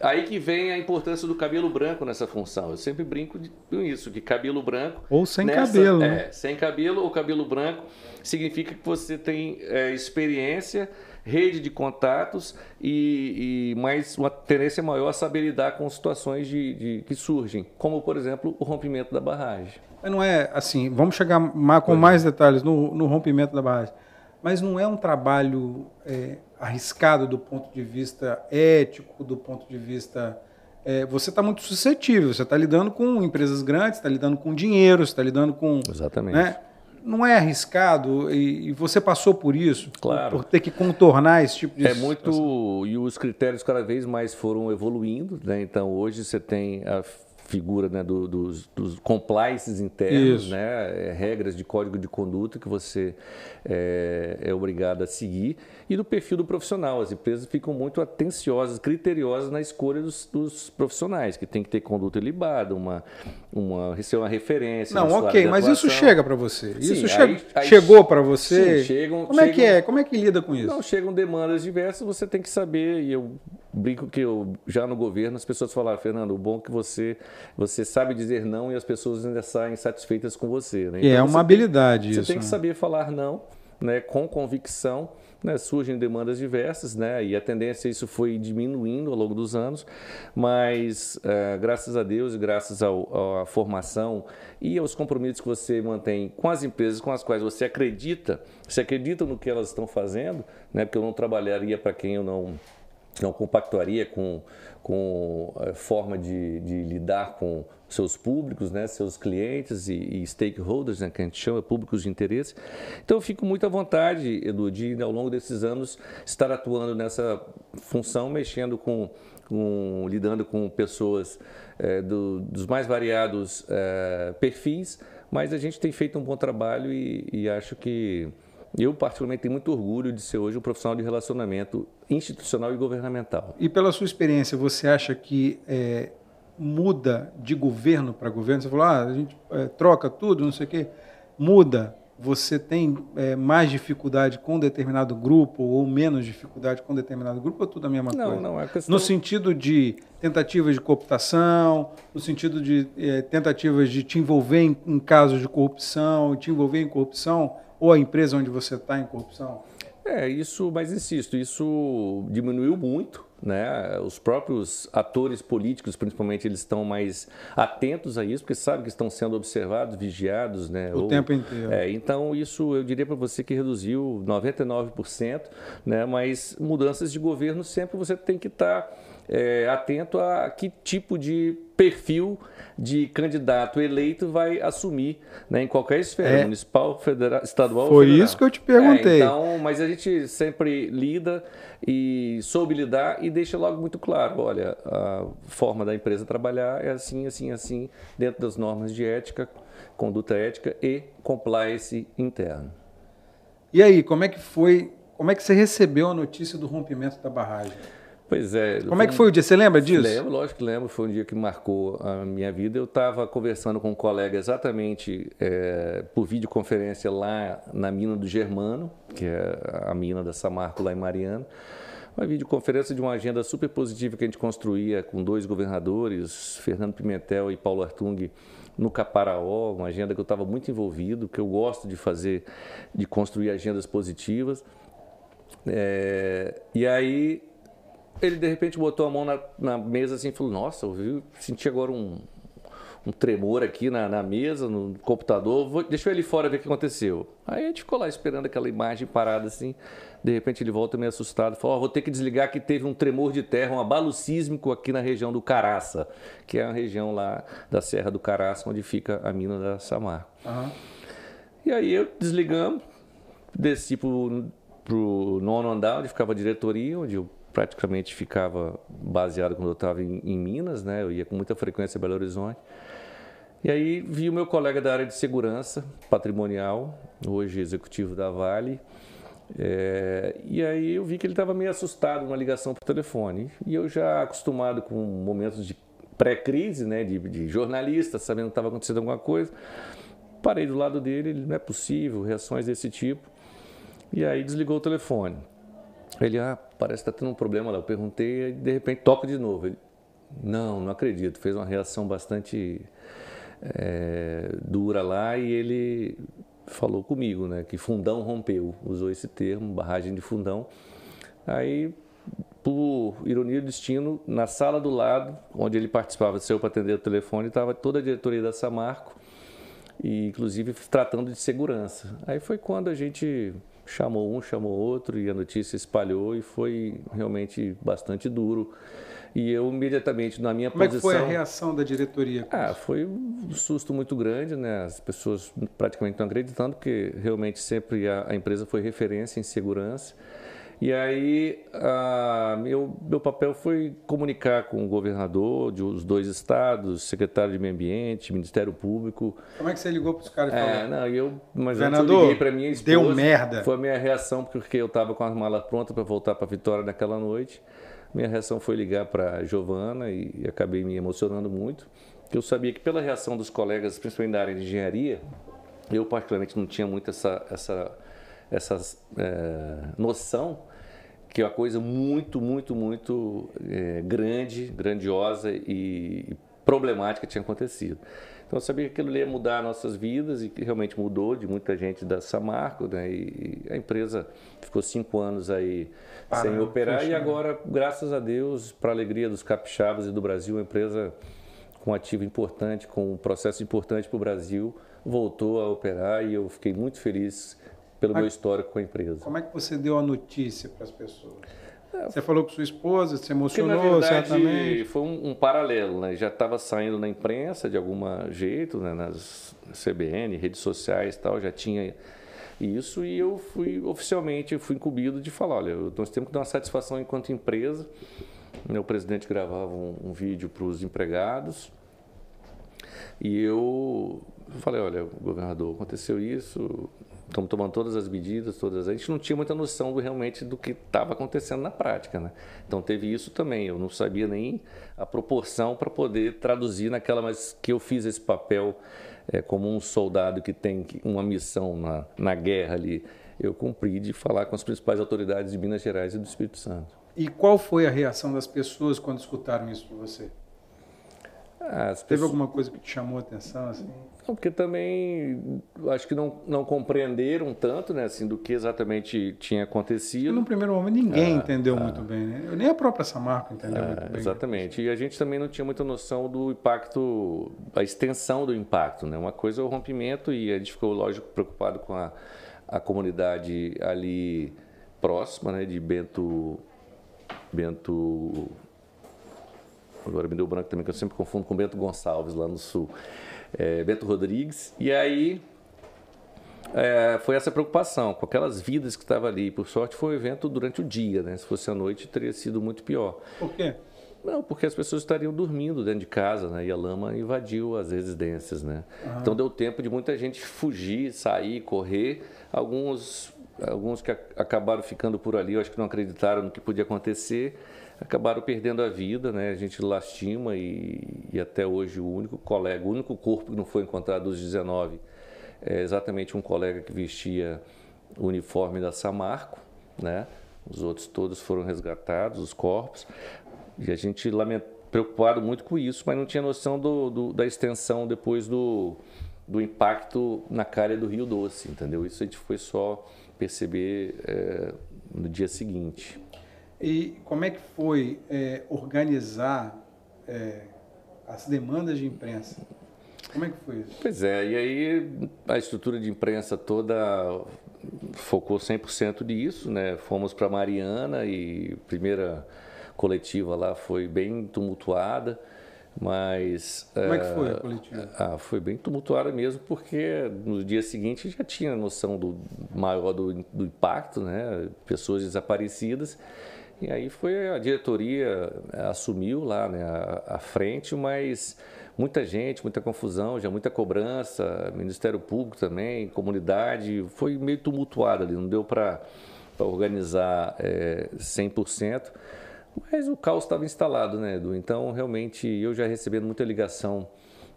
aí que vem a importância do cabelo branco nessa função. Eu sempre brinco com isso, que cabelo branco ou sem nessa, cabelo, né? é, sem cabelo ou cabelo branco significa que você tem é, experiência rede de contatos e, e mais uma tendência maior a saber lidar com situações de, de, que surgem, como por exemplo o rompimento da barragem. Mas não é assim, vamos chegar com mais detalhes no, no rompimento da barragem, mas não é um trabalho é, arriscado do ponto de vista ético, do ponto de vista é, você está muito suscetível. Você está lidando com empresas grandes, está lidando com dinheiro, está lidando com. Exatamente. Né? Não é arriscado e, você passou por isso, claro. por, por, ter que contornar esse tipo de É muito e os critérios cada vez mais foram evoluindo, né? Então hoje você tem a figura né, do, dos, dos compliances internos, né, é, regras de código de conduta que você é, é, obrigado a seguir, e do perfil do profissional. As empresas ficam muito atenciosas, criteriosas na escolha dos, dos profissionais, que tem que ter conduta ilibada, uma, uma, ser uma referência. Não, ok, mas isso chega para você. Sim, isso aí, che aí, chegou para você? Sim, chegam, Como chegam, é que é? Como é que lida com isso? Não, chegam demandas diversas, você tem que saber, e eu brinco que eu, já no governo as pessoas falaram, Fernando, o bom é que você, você sabe dizer não e as pessoas ainda saem satisfeitas com você. Né? Então, é uma habilidade tem, isso. Você tem que né? saber falar não né, com convicção, né, surgem demandas diversas, né, e a tendência isso foi diminuindo ao longo dos anos, mas é, graças a Deus e graças ao, à formação e aos compromissos que você mantém com as empresas com as quais você acredita, você acredita no que elas estão fazendo, né, porque eu não trabalharia para quem eu não não compactuaria com, com a eh, forma de, de lidar com seus públicos, né, seus clientes e, e, stakeholders, né, que a gente chama, públicos de interesse. Então eu fico muito à vontade, Edu, de ao longo desses anos estar atuando nessa função, mexendo com, com lidando com pessoas é, do, dos mais variados é, perfis, mas a gente tem feito um bom trabalho e, e acho que eu, particularmente, tenho muito orgulho de ser hoje um profissional de relacionamento institucional e governamental. E pela sua experiência, você acha que é, muda de governo para governo? Você falou, ah, a gente é, troca tudo, não sei o quê. Muda. Você tem é, mais dificuldade com determinado grupo ou menos dificuldade com determinado grupo ou tudo a mesma não, coisa? Não, é questão... No sentido de tentativas de cooptação, no sentido de é, tentativas de te envolver em, em casos de corrupção, te envolver em corrupção, ou a empresa onde você está em corrupção? É, isso, mas insisto, isso diminuiu muito, né? Os próprios atores políticos, principalmente, eles estão mais atentos a isso, porque sabem que estão sendo observados, vigiados, né? O Ou, tempo inteiro. É, então, isso eu diria para você que reduziu 99%, né? Mas mudanças de governo sempre você tem que estar tá, é, atento a que tipo de perfil de candidato eleito vai assumir né, em qualquer esfera, é. municipal, federal, estadual Foi isso que eu te perguntei. É, então, mas a gente sempre lida e soube lidar e deixa logo muito claro, olha, a forma da empresa trabalhar é assim, assim, assim, dentro das normas de ética, conduta ética e compliance interno. E aí, como é que foi, como é que você recebeu a notícia do rompimento da barragem? Pois é. Como é que foi o dia? Você lembra disso? Lembro, lógico que lembro. Foi um dia que marcou a minha vida. Eu estava conversando com um colega exatamente é, por videoconferência lá na mina do Germano, que é a mina da Samarco lá em Mariana. Uma videoconferência de uma agenda super positiva que a gente construía com dois governadores, Fernando Pimentel e Paulo Artung, no Caparaó, uma agenda que eu estava muito envolvido, que eu gosto de fazer, de construir agendas positivas. É, e aí ele de repente botou a mão na, na mesa assim e falou: Nossa, eu senti agora um, um tremor aqui na, na, mesa, no computador. Vou, deixa eu ele fora ver o que aconteceu. Aí a gente ficou lá esperando aquela imagem parada assim. De repente ele volta meio assustado, falou: oh, vou ter que desligar que teve um tremor de terra, um abalo sísmico aqui na região do Caraça, que é a região lá da Serra do Caraça, onde fica a mina da Samar. Uhum. E aí eu desligamos, desci pro, pro nono andar, onde ficava a diretoria, onde eu praticamente ficava baseado quando eu estava em, em, Minas, né? Eu ia com muita frequência a Belo Horizonte. E aí vi o meu colega da área de segurança patrimonial, hoje executivo da Vale, é, e aí eu vi que ele estava meio assustado numa ligação por telefone. E eu já acostumado com momentos de pré-crise, né, de, de jornalista, sabendo que estava acontecendo alguma coisa, parei do lado dele, ele não é possível, reações desse tipo. E aí desligou o telefone. Ele, ah, parece que está tendo um problema lá. Eu perguntei e de repente toca de novo. Ele, não, não acredito. Fez uma reação bastante é, dura lá e ele falou comigo, né, que fundão rompeu. Usou esse termo, barragem de fundão. Aí, por ironia do destino, na sala do lado, onde ele participava, seu para atender o telefone, estava toda a diretoria da Samarco e inclusive tratando de segurança. Aí foi quando a gente chamou um, chamou outro e a notícia espalhou e foi realmente bastante duro. E eu imediatamente na minha Como posição. Como é foi a reação da diretoria? Ah, foi um susto muito grande, né? As pessoas praticamente não acreditando, porque realmente sempre a, a empresa foi referência em segurança. E aí, a, meu, meu papel foi comunicar com o governador de os dois estados, secretário de Meio Ambiente, Ministério Público. Como é que você ligou para os caras e falou? É, não, eu, mas governador, eu liguei para minha esposa. Deu merda. Foi a minha reação, porque eu estava com as malas prontas para voltar para Vitória naquela noite. Minha reação foi ligar para Giovana e, e acabei me emocionando muito. Eu sabia que pela reação dos colegas, principalmente da área de engenharia, eu particularmente não tinha muito essa, essa essa é, noção que é uma coisa muito, muito, muito é, grande, grandiosa e problemática tinha acontecido. Então eu sabia que aquilo ia mudar nossas vidas e que realmente mudou de muita gente da Samarco, né? E a empresa ficou cinco anos aí sem operar e agora, graças a Deus, para alegria dos capixabas e do Brasil, a empresa com um ativo importante, com um processo importante para o Brasil, voltou a operar e eu fiquei muito feliz pelo meu histórico com a empresa. Como é que você deu a notícia para as pessoas? Você falou com sua esposa, se emocionou, Porque, na verdade, certamente. Foi um, um paralelo, né? Já estava saindo na imprensa de algum jeito, né? nas CBN, redes sociais tal, já tinha isso e eu fui oficialmente fui incumbido de falar, olha, nós temos que dar uma satisfação enquanto empresa. O presidente gravava um, um vídeo para os empregados e eu falei, olha, governador, aconteceu isso, estamos tomando todas as medidas, todas. A gente não tinha muita noção do, realmente do que estava acontecendo na prática, né? Então teve isso também. Eu não sabia nem a proporção para poder traduzir naquela, mas que eu fiz esse papel é, como um soldado que tem uma missão na, na guerra ali. Eu cumpri de falar com as principais autoridades de Minas Gerais e do Espírito Santo. E qual foi a reação das pessoas quando escutaram isso de você? As Teve pessoas- alguma coisa que te chamou a atenção? Assim? Não, porque também acho que não, não compreenderam tanto, né, assim, do que exatamente tinha acontecido. no primeiro momento ninguém Ah, entendeu ah. muito bem, né? Nem a própria Samarco entendeu muito É, bem. exatamente. E a gente também não tinha muita noção do impacto, a extensão do impacto. Né? Uma coisa é o rompimento e a gente ficou, lógico, preocupado com a, a comunidade ali próxima, né, de Bento. Bento. Agora me deu branco também, que eu sempre confundo com Bento Gonçalves, lá no sul. É, Bento Rodrigues. E aí é, foi essa preocupação com aquelas vidas que estavam ali. Por sorte, foi um evento durante o dia, né? Se fosse à noite, teria sido muito pior. Por quê? Não, porque as pessoas estariam dormindo dentro de casa, né? E a lama invadiu as residências, né? Então deu tempo de muita gente fugir, sair, correr. Alguns, alguns que acabaram ficando por ali, eu acho que não acreditaram no que podia acontecer, acabaram perdendo a vida, né? A gente lastima e, e até hoje o único colega, o único corpo que não foi encontrado dos 19 é exatamente um colega que vestia o uniforme da Samarco, né? Os outros todos foram resgatados, os corpos. E a gente lamenta, preocupado muito com isso, mas não tinha noção do, do- da extensão depois do, do impacto na calha do Rio Doce, entendeu? Isso a gente foi só perceber é, no dia seguinte. E como é que foi é, organizar é, as demandas de imprensa? Como é que foi isso? Pois é, e aí a estrutura de imprensa toda focou 100% nisso, né? Fomos para Mariana e a primeira coletiva lá foi bem tumultuada, mas... Como é que eh, foi a coletiva? Ah, foi bem tumultuada mesmo, porque no dia seguinte já tinha noção do maior do, do impacto, né? Pessoas desaparecidas. E aí foi a diretoria eh, assumiu lá né, a, a frente, mas muita gente, muita confusão, já muita cobrança, Ministério Público também, comunidade, foi meio tumultuado ali, não deu para organizar é, 100%. Mas o caos estava instalado, né, Edu? Então, realmente, eu já recebendo muita ligação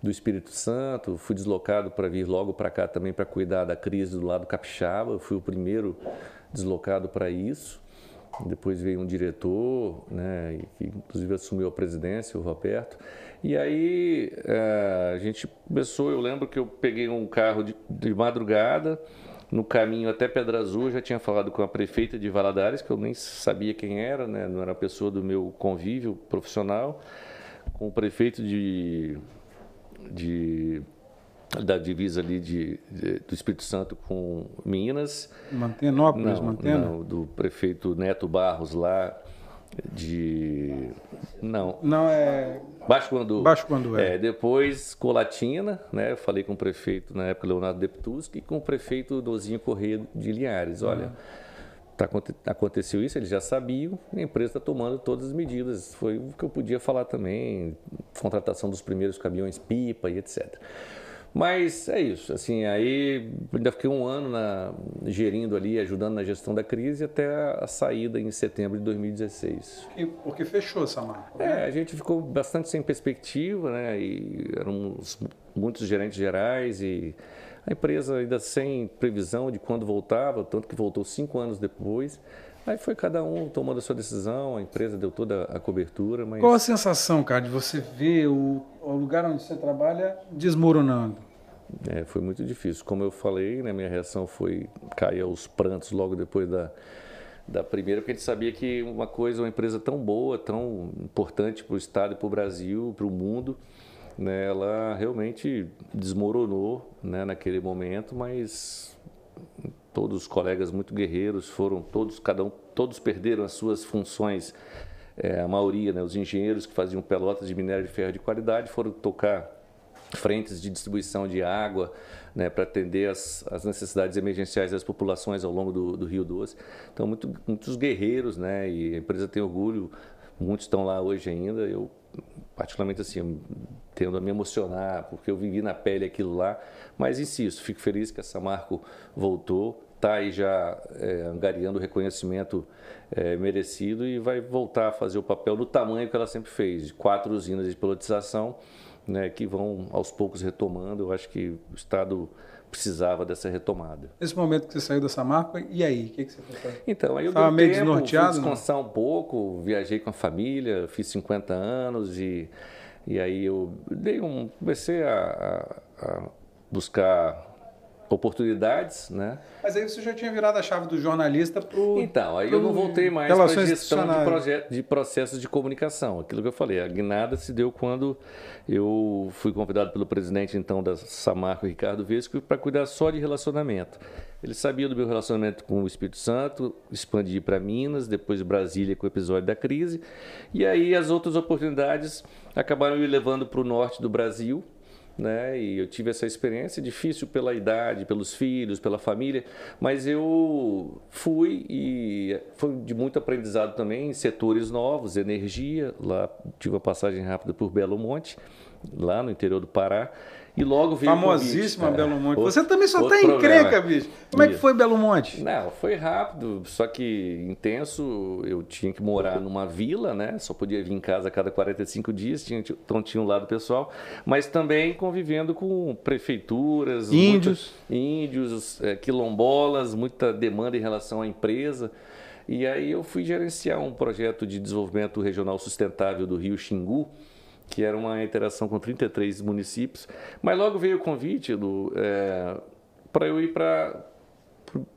do Espírito Santo, fui deslocado para vir logo para cá também para cuidar da crise do lado capixaba. Eu fui o primeiro deslocado para isso. Depois veio um diretor, né, que inclusive assumiu a presidência, o Roberto. E aí eh, a gente começou. Eu lembro que eu peguei um carro de, de madrugada, no caminho até Pedra Azul, eu já tinha falado com a prefeita de Valadares, que eu nem sabia quem era, né, não era pessoa do meu convívio profissional, com o prefeito de, de da divisa ali de, de- do Espírito Santo com Minas. Mantenópolis, Não, Mantena? não, do prefeito Neto Barros lá de não Não, é Baixo Guandu. Baixo Guandu, é. É, depois Colatina, né? Eu falei com o prefeito na época Leonardo Deputuski e com o prefeito Dozinho Corrêa de Linhares. Olha, tá, aconte- aconteceu isso, eles já sabiam, a empresa está tomando todas as medidas. Foi o que eu podia falar também, contratação dos primeiros caminhões pipa e etc. Mas é isso, assim, aí ainda fiquei um ano na- gerindo ali, ajudando na gestão da crise até a, saída em setembro de 2016. E- porque fechou essa marca. É, a gente ficou bastante sem perspectiva, né? E éramos muitos gerentes gerais e a empresa ainda sem previsão de quando voltava, tanto que voltou cinco anos depois. Aí foi cada um tomando a sua decisão, a empresa deu toda a cobertura. Mas... Qual a sensação, cara, de você ver o, o lugar onde você trabalha desmoronando? É, foi muito difícil. Como eu falei, né, minha reação foi cair aos prantos logo depois da, da primeira, porque a gente sabia que uma coisa, uma empresa tão boa, tão importante para o Estado e para o Brasil, para o mundo, né, ela realmente desmoronou né, naquele momento, mas todos os colegas muito guerreiros foram todos cada um todos perderam as suas funções é, a maioria né, os engenheiros que faziam pelotas de minério de ferro de qualidade foram tocar frentes de distribuição de água né, para atender as, as, necessidades emergenciais das populações ao longo do, do Rio Doce. Então, muito, muitos guerreiros, né, e a empresa tem orgulho, muitos estão lá hoje ainda. Eu, particularmente, assim, tendo a me emocionar, porque eu vivi na pele aquilo lá. Mas insisto, fico feliz que essa Marco voltou, está aí já é, angariando o reconhecimento é, merecido e vai voltar a fazer o papel do tamanho que ela sempre fez, de quatro usinas de pilotização, né, que vão aos poucos retomando. Eu acho que o Estado precisava dessa retomada. Nesse momento que você saiu dessa marca, e aí? O que, que você fez? Então, aí eu Estava meio tempo, desnorteado? Fui descansar um pouco, viajei com a família, fiz 50 anos e e aí eu dei um, comecei a, a, a buscar oportunidades, né? Mas aí você já tinha virado a chave do jornalista para o... Então, aí eu não voltei mais para a gestão de, projeto, de processos de comunicação. Aquilo que eu falei, a guinada se deu quando eu fui convidado pelo presidente então da Samarco, Ricardo Vesco, para cuidar só de relacionamento. Ele sabia do meu relacionamento com o Espírito Santo, expandi para Minas, depois Brasília com o episódio da crise, e aí as outras oportunidades acabaram me levando para o norte do Brasil, né? E eu tive essa experiência difícil pela idade, pelos filhos, pela família, mas eu fui e foi de muito aprendizado também em setores novos, energia, lá tive uma passagem rápida por Belo Monte, lá no interior do Pará. E logo veio Famosíssima Belo Monte. Você também só está encrenca, bicho. Como é que foi Belo Monte? Não, foi rápido, só que intenso. Eu tinha que morar numa vila, né? Só podia vir em casa a cada 45 dias, tinha, então tinha um lado pessoal. Mas também convivendo com prefeituras, índios, índios é, quilombolas, muita demanda em relação à empresa. E aí eu fui gerenciar um projeto de desenvolvimento regional sustentável do Rio Xingu, que era uma interação com 33 municípios. Mas logo veio o convite é, para eu ir para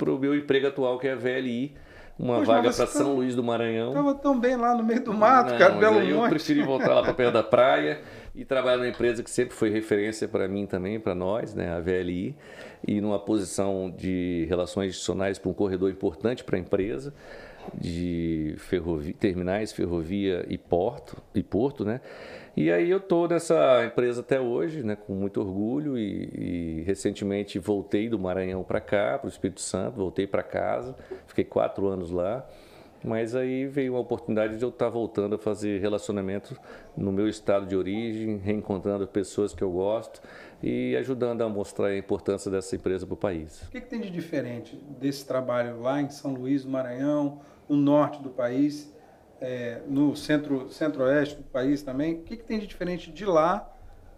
o meu emprego atual, que é a VLI, uma Poxa, vaga para São Luís do Maranhão. Estava tão bem lá no meio do mato, Não, cara, Belo Monte. Eu preferi voltar lá para perto da praia e trabalhar numa empresa que sempre foi referência para mim também, para nós, né, a VLI, e numa posição de relações institucionais para um corredor importante para a empresa de ferrovia, terminais, ferrovia e porto, e porto, né? E aí eu estou nessa empresa até hoje, né, com muito orgulho e, e recentemente voltei do Maranhão para cá, para o Espírito Santo, voltei para casa, fiquei quatro anos lá, mas aí veio uma oportunidade de eu estar tá voltando a fazer relacionamento no meu estado de origem, reencontrando pessoas que eu gosto e ajudando a mostrar a importância dessa empresa para o país. O que, que tem de diferente desse trabalho lá em São Luís Maranhão, no norte do país? É, no centro, centro-oeste do país também. O que, que tem de diferente de lá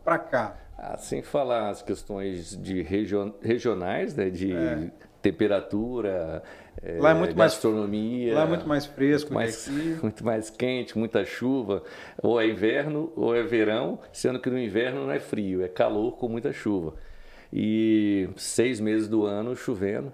para cá? Ah, sem falar as questões de region, regionais, né, de é. temperatura, é, lá é muito gastronomia. Mais, lá é muito mais fresco muito mais, muito mais quente, muita chuva. Ou é inverno ou é verão, sendo que no inverno não é frio, é calor com muita chuva. E seis meses do ano chovendo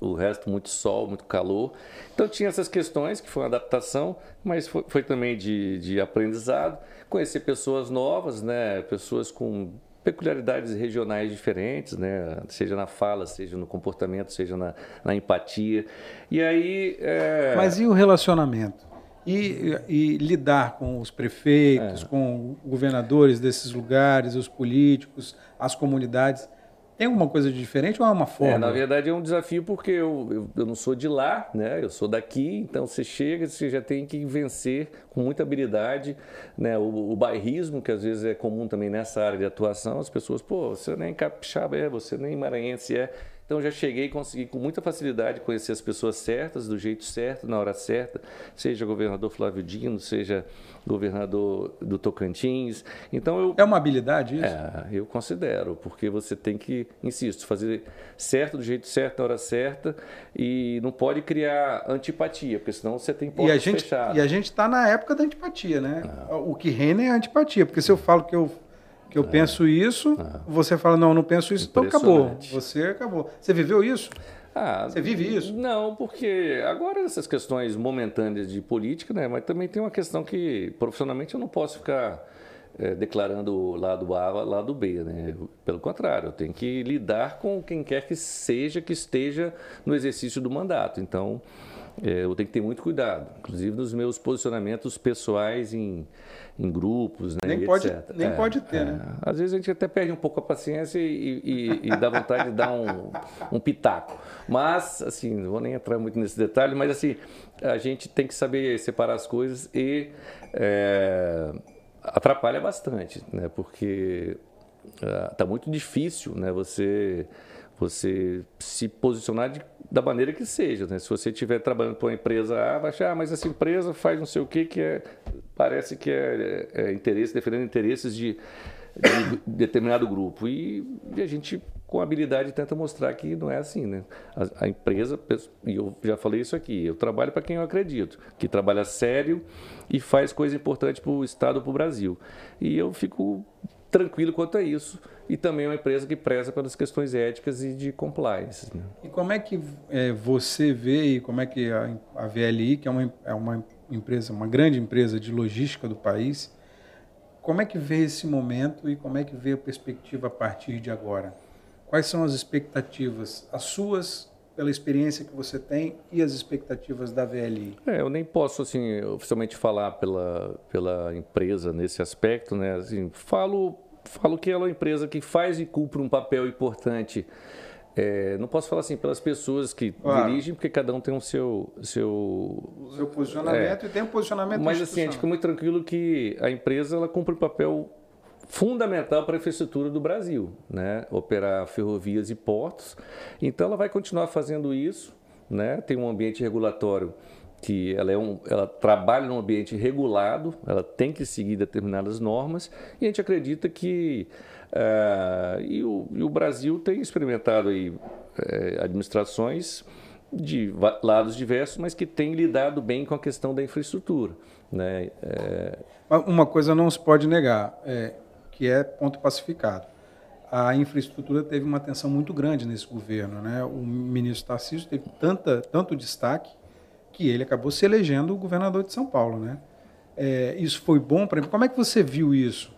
o resto muito sol, muito calor. Então tinha essas questões que foi uma adaptação, mas foi, foi também de, de, aprendizado, conhecer pessoas novas, né, pessoas com peculiaridades regionais diferentes, né, seja na fala, seja no comportamento, seja na, na empatia. E aí. É... Mas e o relacionamento? E, e, lidar com os prefeitos, é. com governadores desses lugares, os políticos, as comunidades. Tem alguma coisa diferente ou é uma forma? É, na verdade é um desafio porque eu, eu, eu, não sou de lá, né? Eu sou daqui, então você chega, você já tem que vencer com muita habilidade, né? O, o bairrismo, que às vezes é comum também nessa área de atuação, as pessoas, pô, você nem capixaba é, você nem maranhense é. Então já cheguei e consegui com muita facilidade conhecer as pessoas certas, do jeito certo, na hora certa, seja governador Flávio Dino, seja governador do Tocantins. Então eu É uma habilidade isso? É, eu considero, porque você tem que, insisto, fazer certo do jeito certo, na hora certa e não pode criar antipatia, porque senão você tem portas e a gente fechadas. E a gente está na época da antipatia, né? O que reina é a antipatia, porque se eu falo que eu eu penso isso, você fala não, eu não penso isso, então acabou. Você acabou. Você viveu isso? Ah, Você vive isso? Não, porque agora essas questões momentâneas de política, né? Mas também tem uma questão que profissionalmente eu não posso ficar eh, declarando lado A, lado B, né? Pelo contrário, eu tenho que lidar com quem quer que seja que esteja no exercício do mandato. Então, eh, eu tenho que ter muito cuidado, inclusive nos meus posicionamentos pessoais em, em grupos, né? Nem pode- etc. nem pode ter, né? Às vezes a gente até perde um pouco a paciência e, e- e dá vontade de dar um, um pitaco. Mas, assim, não vou nem entrar muito nesse detalhe, mas assim, a gente tem que saber separar as coisas e é, atrapalha bastante, né? Porque está muito difícil, né? Você você se posicionar de- da maneira que seja, né? Se você estiver trabalhando para uma empresa A, vai achar, ah, mas essa empresa faz não sei o que que é, parece que é, é interesse, defendendo interesses de, de determinado grupo. E, e a gente, com habilidade, tenta mostrar que não é assim, né? A, a empresa, e eu já falei isso aqui, eu trabalho para quem eu acredito, que trabalha sério e faz coisa importante para o Estado, para o Brasil. E eu fico tranquilo quanto a isso. E também é uma empresa que preza pelas questões éticas e de compliance. né? E como é que é, você vê e como é que a, a VLI, que é uma, é uma empresa, uma grande empresa de logística do país, como é que vê esse momento e como é que vê a perspectiva a partir de agora? Quais são as expectativas, as suas, pela experiência que você tem e as expectativas da VLI? É, eu nem posso assim oficialmente falar pela, pela empresa nesse aspecto, né? Assim, falo falo que ela é uma empresa que faz e cumpre um papel importante. É, não posso falar assim pelas pessoas que Claro. dirigem, porque cada um tem o seu seu O seu posicionamento e tem um posicionamento Mas assim, a gente fica muito tranquilo que a empresa ela cumpre um papel fundamental para a infraestrutura do Brasil, né? Operar ferrovias e portos. Então ela vai continuar fazendo isso, né? Tem um ambiente regulatório que ela é um, ela trabalha num ambiente regulado, ela tem que seguir determinadas normas e a gente acredita que ah, e, o, e o Brasil tem experimentado aí eh, administrações de lados diversos, mas que têm lidado bem com a questão da infraestrutura, né? Mas Uma coisa não se pode negar, é, que é ponto pacificado. A infraestrutura teve uma atenção muito grande nesse governo. Né? O ministro Tarcísio teve tanta, tanto destaque que ele acabou se elegendo o governador de São Paulo. Né? É, isso foi bom para Como é que você viu isso?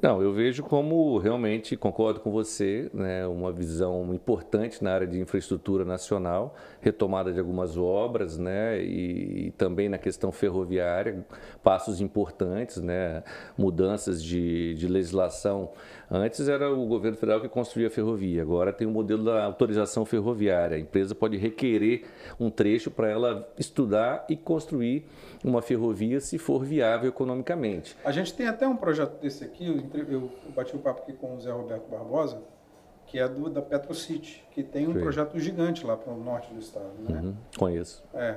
Não, eu vejo como realmente, concordo com você, né, uma visão importante na área de infraestrutura nacional, retomada de algumas obras, né, e, e também na questão ferroviária, passos importantes, né, mudanças de, de legislação. Antes era o governo federal que construía a ferrovia, agora tem o modelo da autorização ferroviária. A empresa pode requerer um trecho para ela estudar e construir uma ferrovia se for viável economicamente. A gente tem até um projeto desse aqui, eu, bati o papo aqui com o Zé Roberto Barbosa, que é do, da PetroCity, que tem um Sim. projeto gigante lá para o norte do estado. Né? Uhum, conheço. É,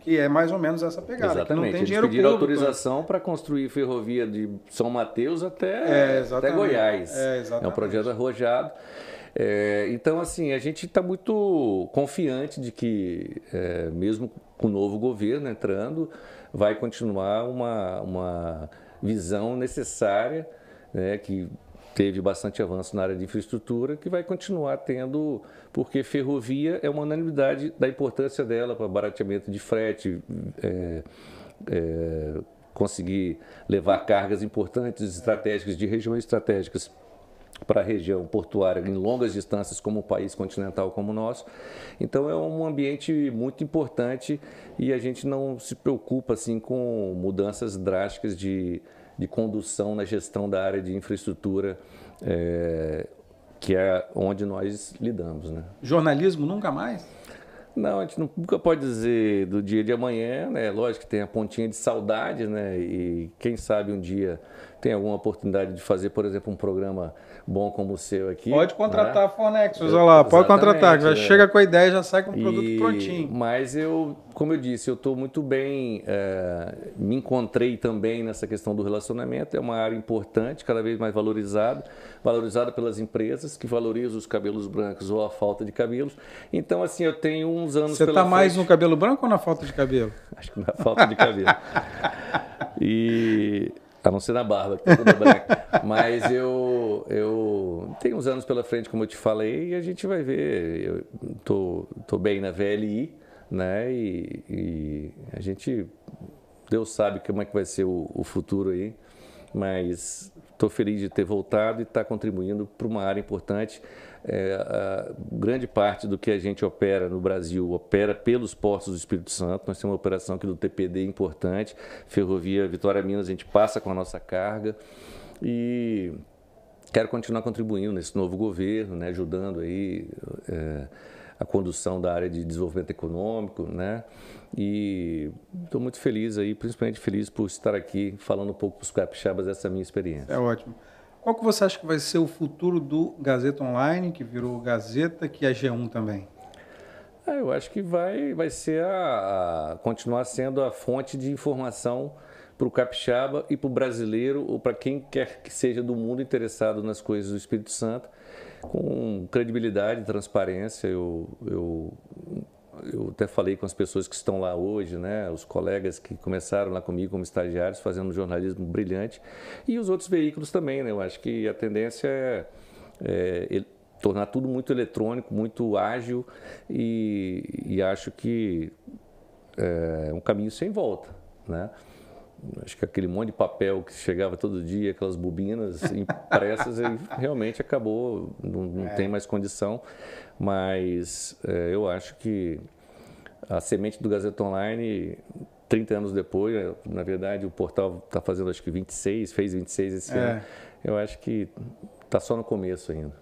que é mais ou menos essa pegada. Que Exatamente. não tem Eles dinheiro pediram público. autorização para construir ferrovia de São Mateus até, É, até exatamente. Goiás. É, exatamente. um projeto arrojado. É, então, assim, a gente está muito confiante de que, é, mesmo o novo governo entrando, vai continuar uma, uma visão necessária, né, que teve bastante avanço na área de infraestrutura, que vai continuar tendo, porque ferrovia é uma unanimidade da importância dela para barateamento de frete, é, é, conseguir levar cargas importantes, estratégicas, de regiões estratégicas para a região portuária em longas distâncias, como um país continental como o nosso. Então é um ambiente muito importante e a gente não se preocupa assim com mudanças drásticas de, de condução na gestão da área de infraestrutura, é, que é onde nós lidamos. Né? Jornalismo nunca mais? Não, a gente nunca pode dizer do dia de amanhã, né? Lógico que tem a pontinha de saudade, né? E quem sabe um dia tem alguma oportunidade de fazer, por exemplo, um programa bom como o seu aqui. Pode contratar né? a Fornex, olha lá, pode contratar, já é. chega com a ideia já sai com o produto e, prontinho. Mas eu, como eu disse, eu estou muito bem, é, me encontrei também nessa questão do relacionamento, é uma área importante, cada vez mais valorizada, valorizada pelas empresas que valorizam os cabelos brancos ou a falta de cabelos. Então, assim, eu tenho uns anos Você está mais no cabelo branco ou na falta de cabelo? Acho que na falta de cabelo. e a não ser na barba, que tá toda branca. Mas eu, eu tenho uns anos pela frente, como eu te falei, e a gente vai ver. Eu tô, tô bem na VLI, né? E, e a gente, Deus sabe como é que vai ser o, o futuro aí, mas estou feliz de ter voltado e estar tá contribuindo para uma área importante é, grande parte do que a gente opera no Brasil opera pelos portos do Espírito Santo. Nós temos uma operação aqui do TPD importante, Ferrovia Vitória Minas, a gente passa com a nossa carga e quero continuar contribuindo nesse novo governo, né, ajudando aí é, a condução da área de desenvolvimento econômico, né? E estou muito feliz aí, principalmente feliz por estar aqui falando um pouco para os capixabas dessa minha experiência. É ótimo. Qual que você acha que vai ser o futuro do Gazeta Online, que virou Gazeta, que é G1 também? Ah, eu acho que vai, vai ser a, a continuar sendo a fonte de informação para o capixaba e para o brasileiro ou para quem quer que seja do mundo interessado nas coisas do Espírito Santo, com credibilidade transparência. Eu, eu eu até falei com as pessoas que estão lá hoje, né, os colegas que começaram lá comigo como estagiários, fazendo jornalismo brilhante, e os outros veículos também. Né, eu acho que a tendência é, é tornar tudo muito eletrônico, muito ágil, e, e acho que é um caminho sem volta. Né? Acho que aquele monte de papel que chegava todo dia, aquelas bobinas impressas, realmente acabou, não, não é. tem mais condição. Mas é, eu acho que a semente do Gazeta Online, 30 anos depois, é, na verdade o portal está fazendo acho que 26, fez 26 esse é. ano. Eu acho que está só no começo ainda.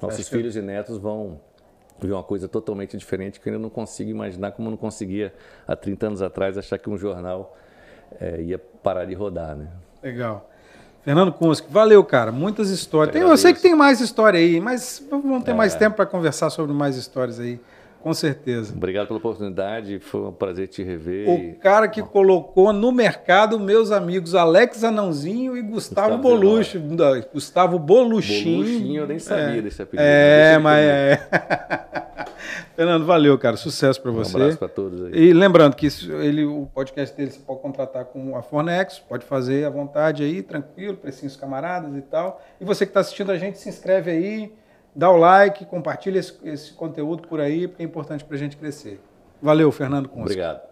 Nossos filhos que... e netos vão ver uma coisa totalmente diferente que eu ainda não consigo imaginar como eu não conseguia há 30 anos atrás achar que um jornal é, ia parar de rodar, né? Legal. Fernando Kunski, valeu, cara. Muitas histórias. Tem, eu sei que tem mais história aí, mas vamos ter é. mais tempo para conversar sobre mais histórias aí. Com certeza. Obrigado pela oportunidade, foi um prazer te rever. O e... cara que colocou no mercado meus amigos Alex Anãozinho e Gustavo, Gustavo. Gustavo Boluchinho. Boluchinho, eu nem sabia é. desse apelido. É, mas é. Fernando, valeu, cara. Sucesso para você. Um abraço para todos aí. E lembrando que ele, o podcast dele você pode contratar com a Fornex, pode fazer à vontade aí, tranquilo, precinhos camaradas e tal. E você que está assistindo a gente, se inscreve aí dá o like, compartilha esse, esse conteúdo por aí, porque é importante para a gente crescer. Valeu, Fernando Obrigado.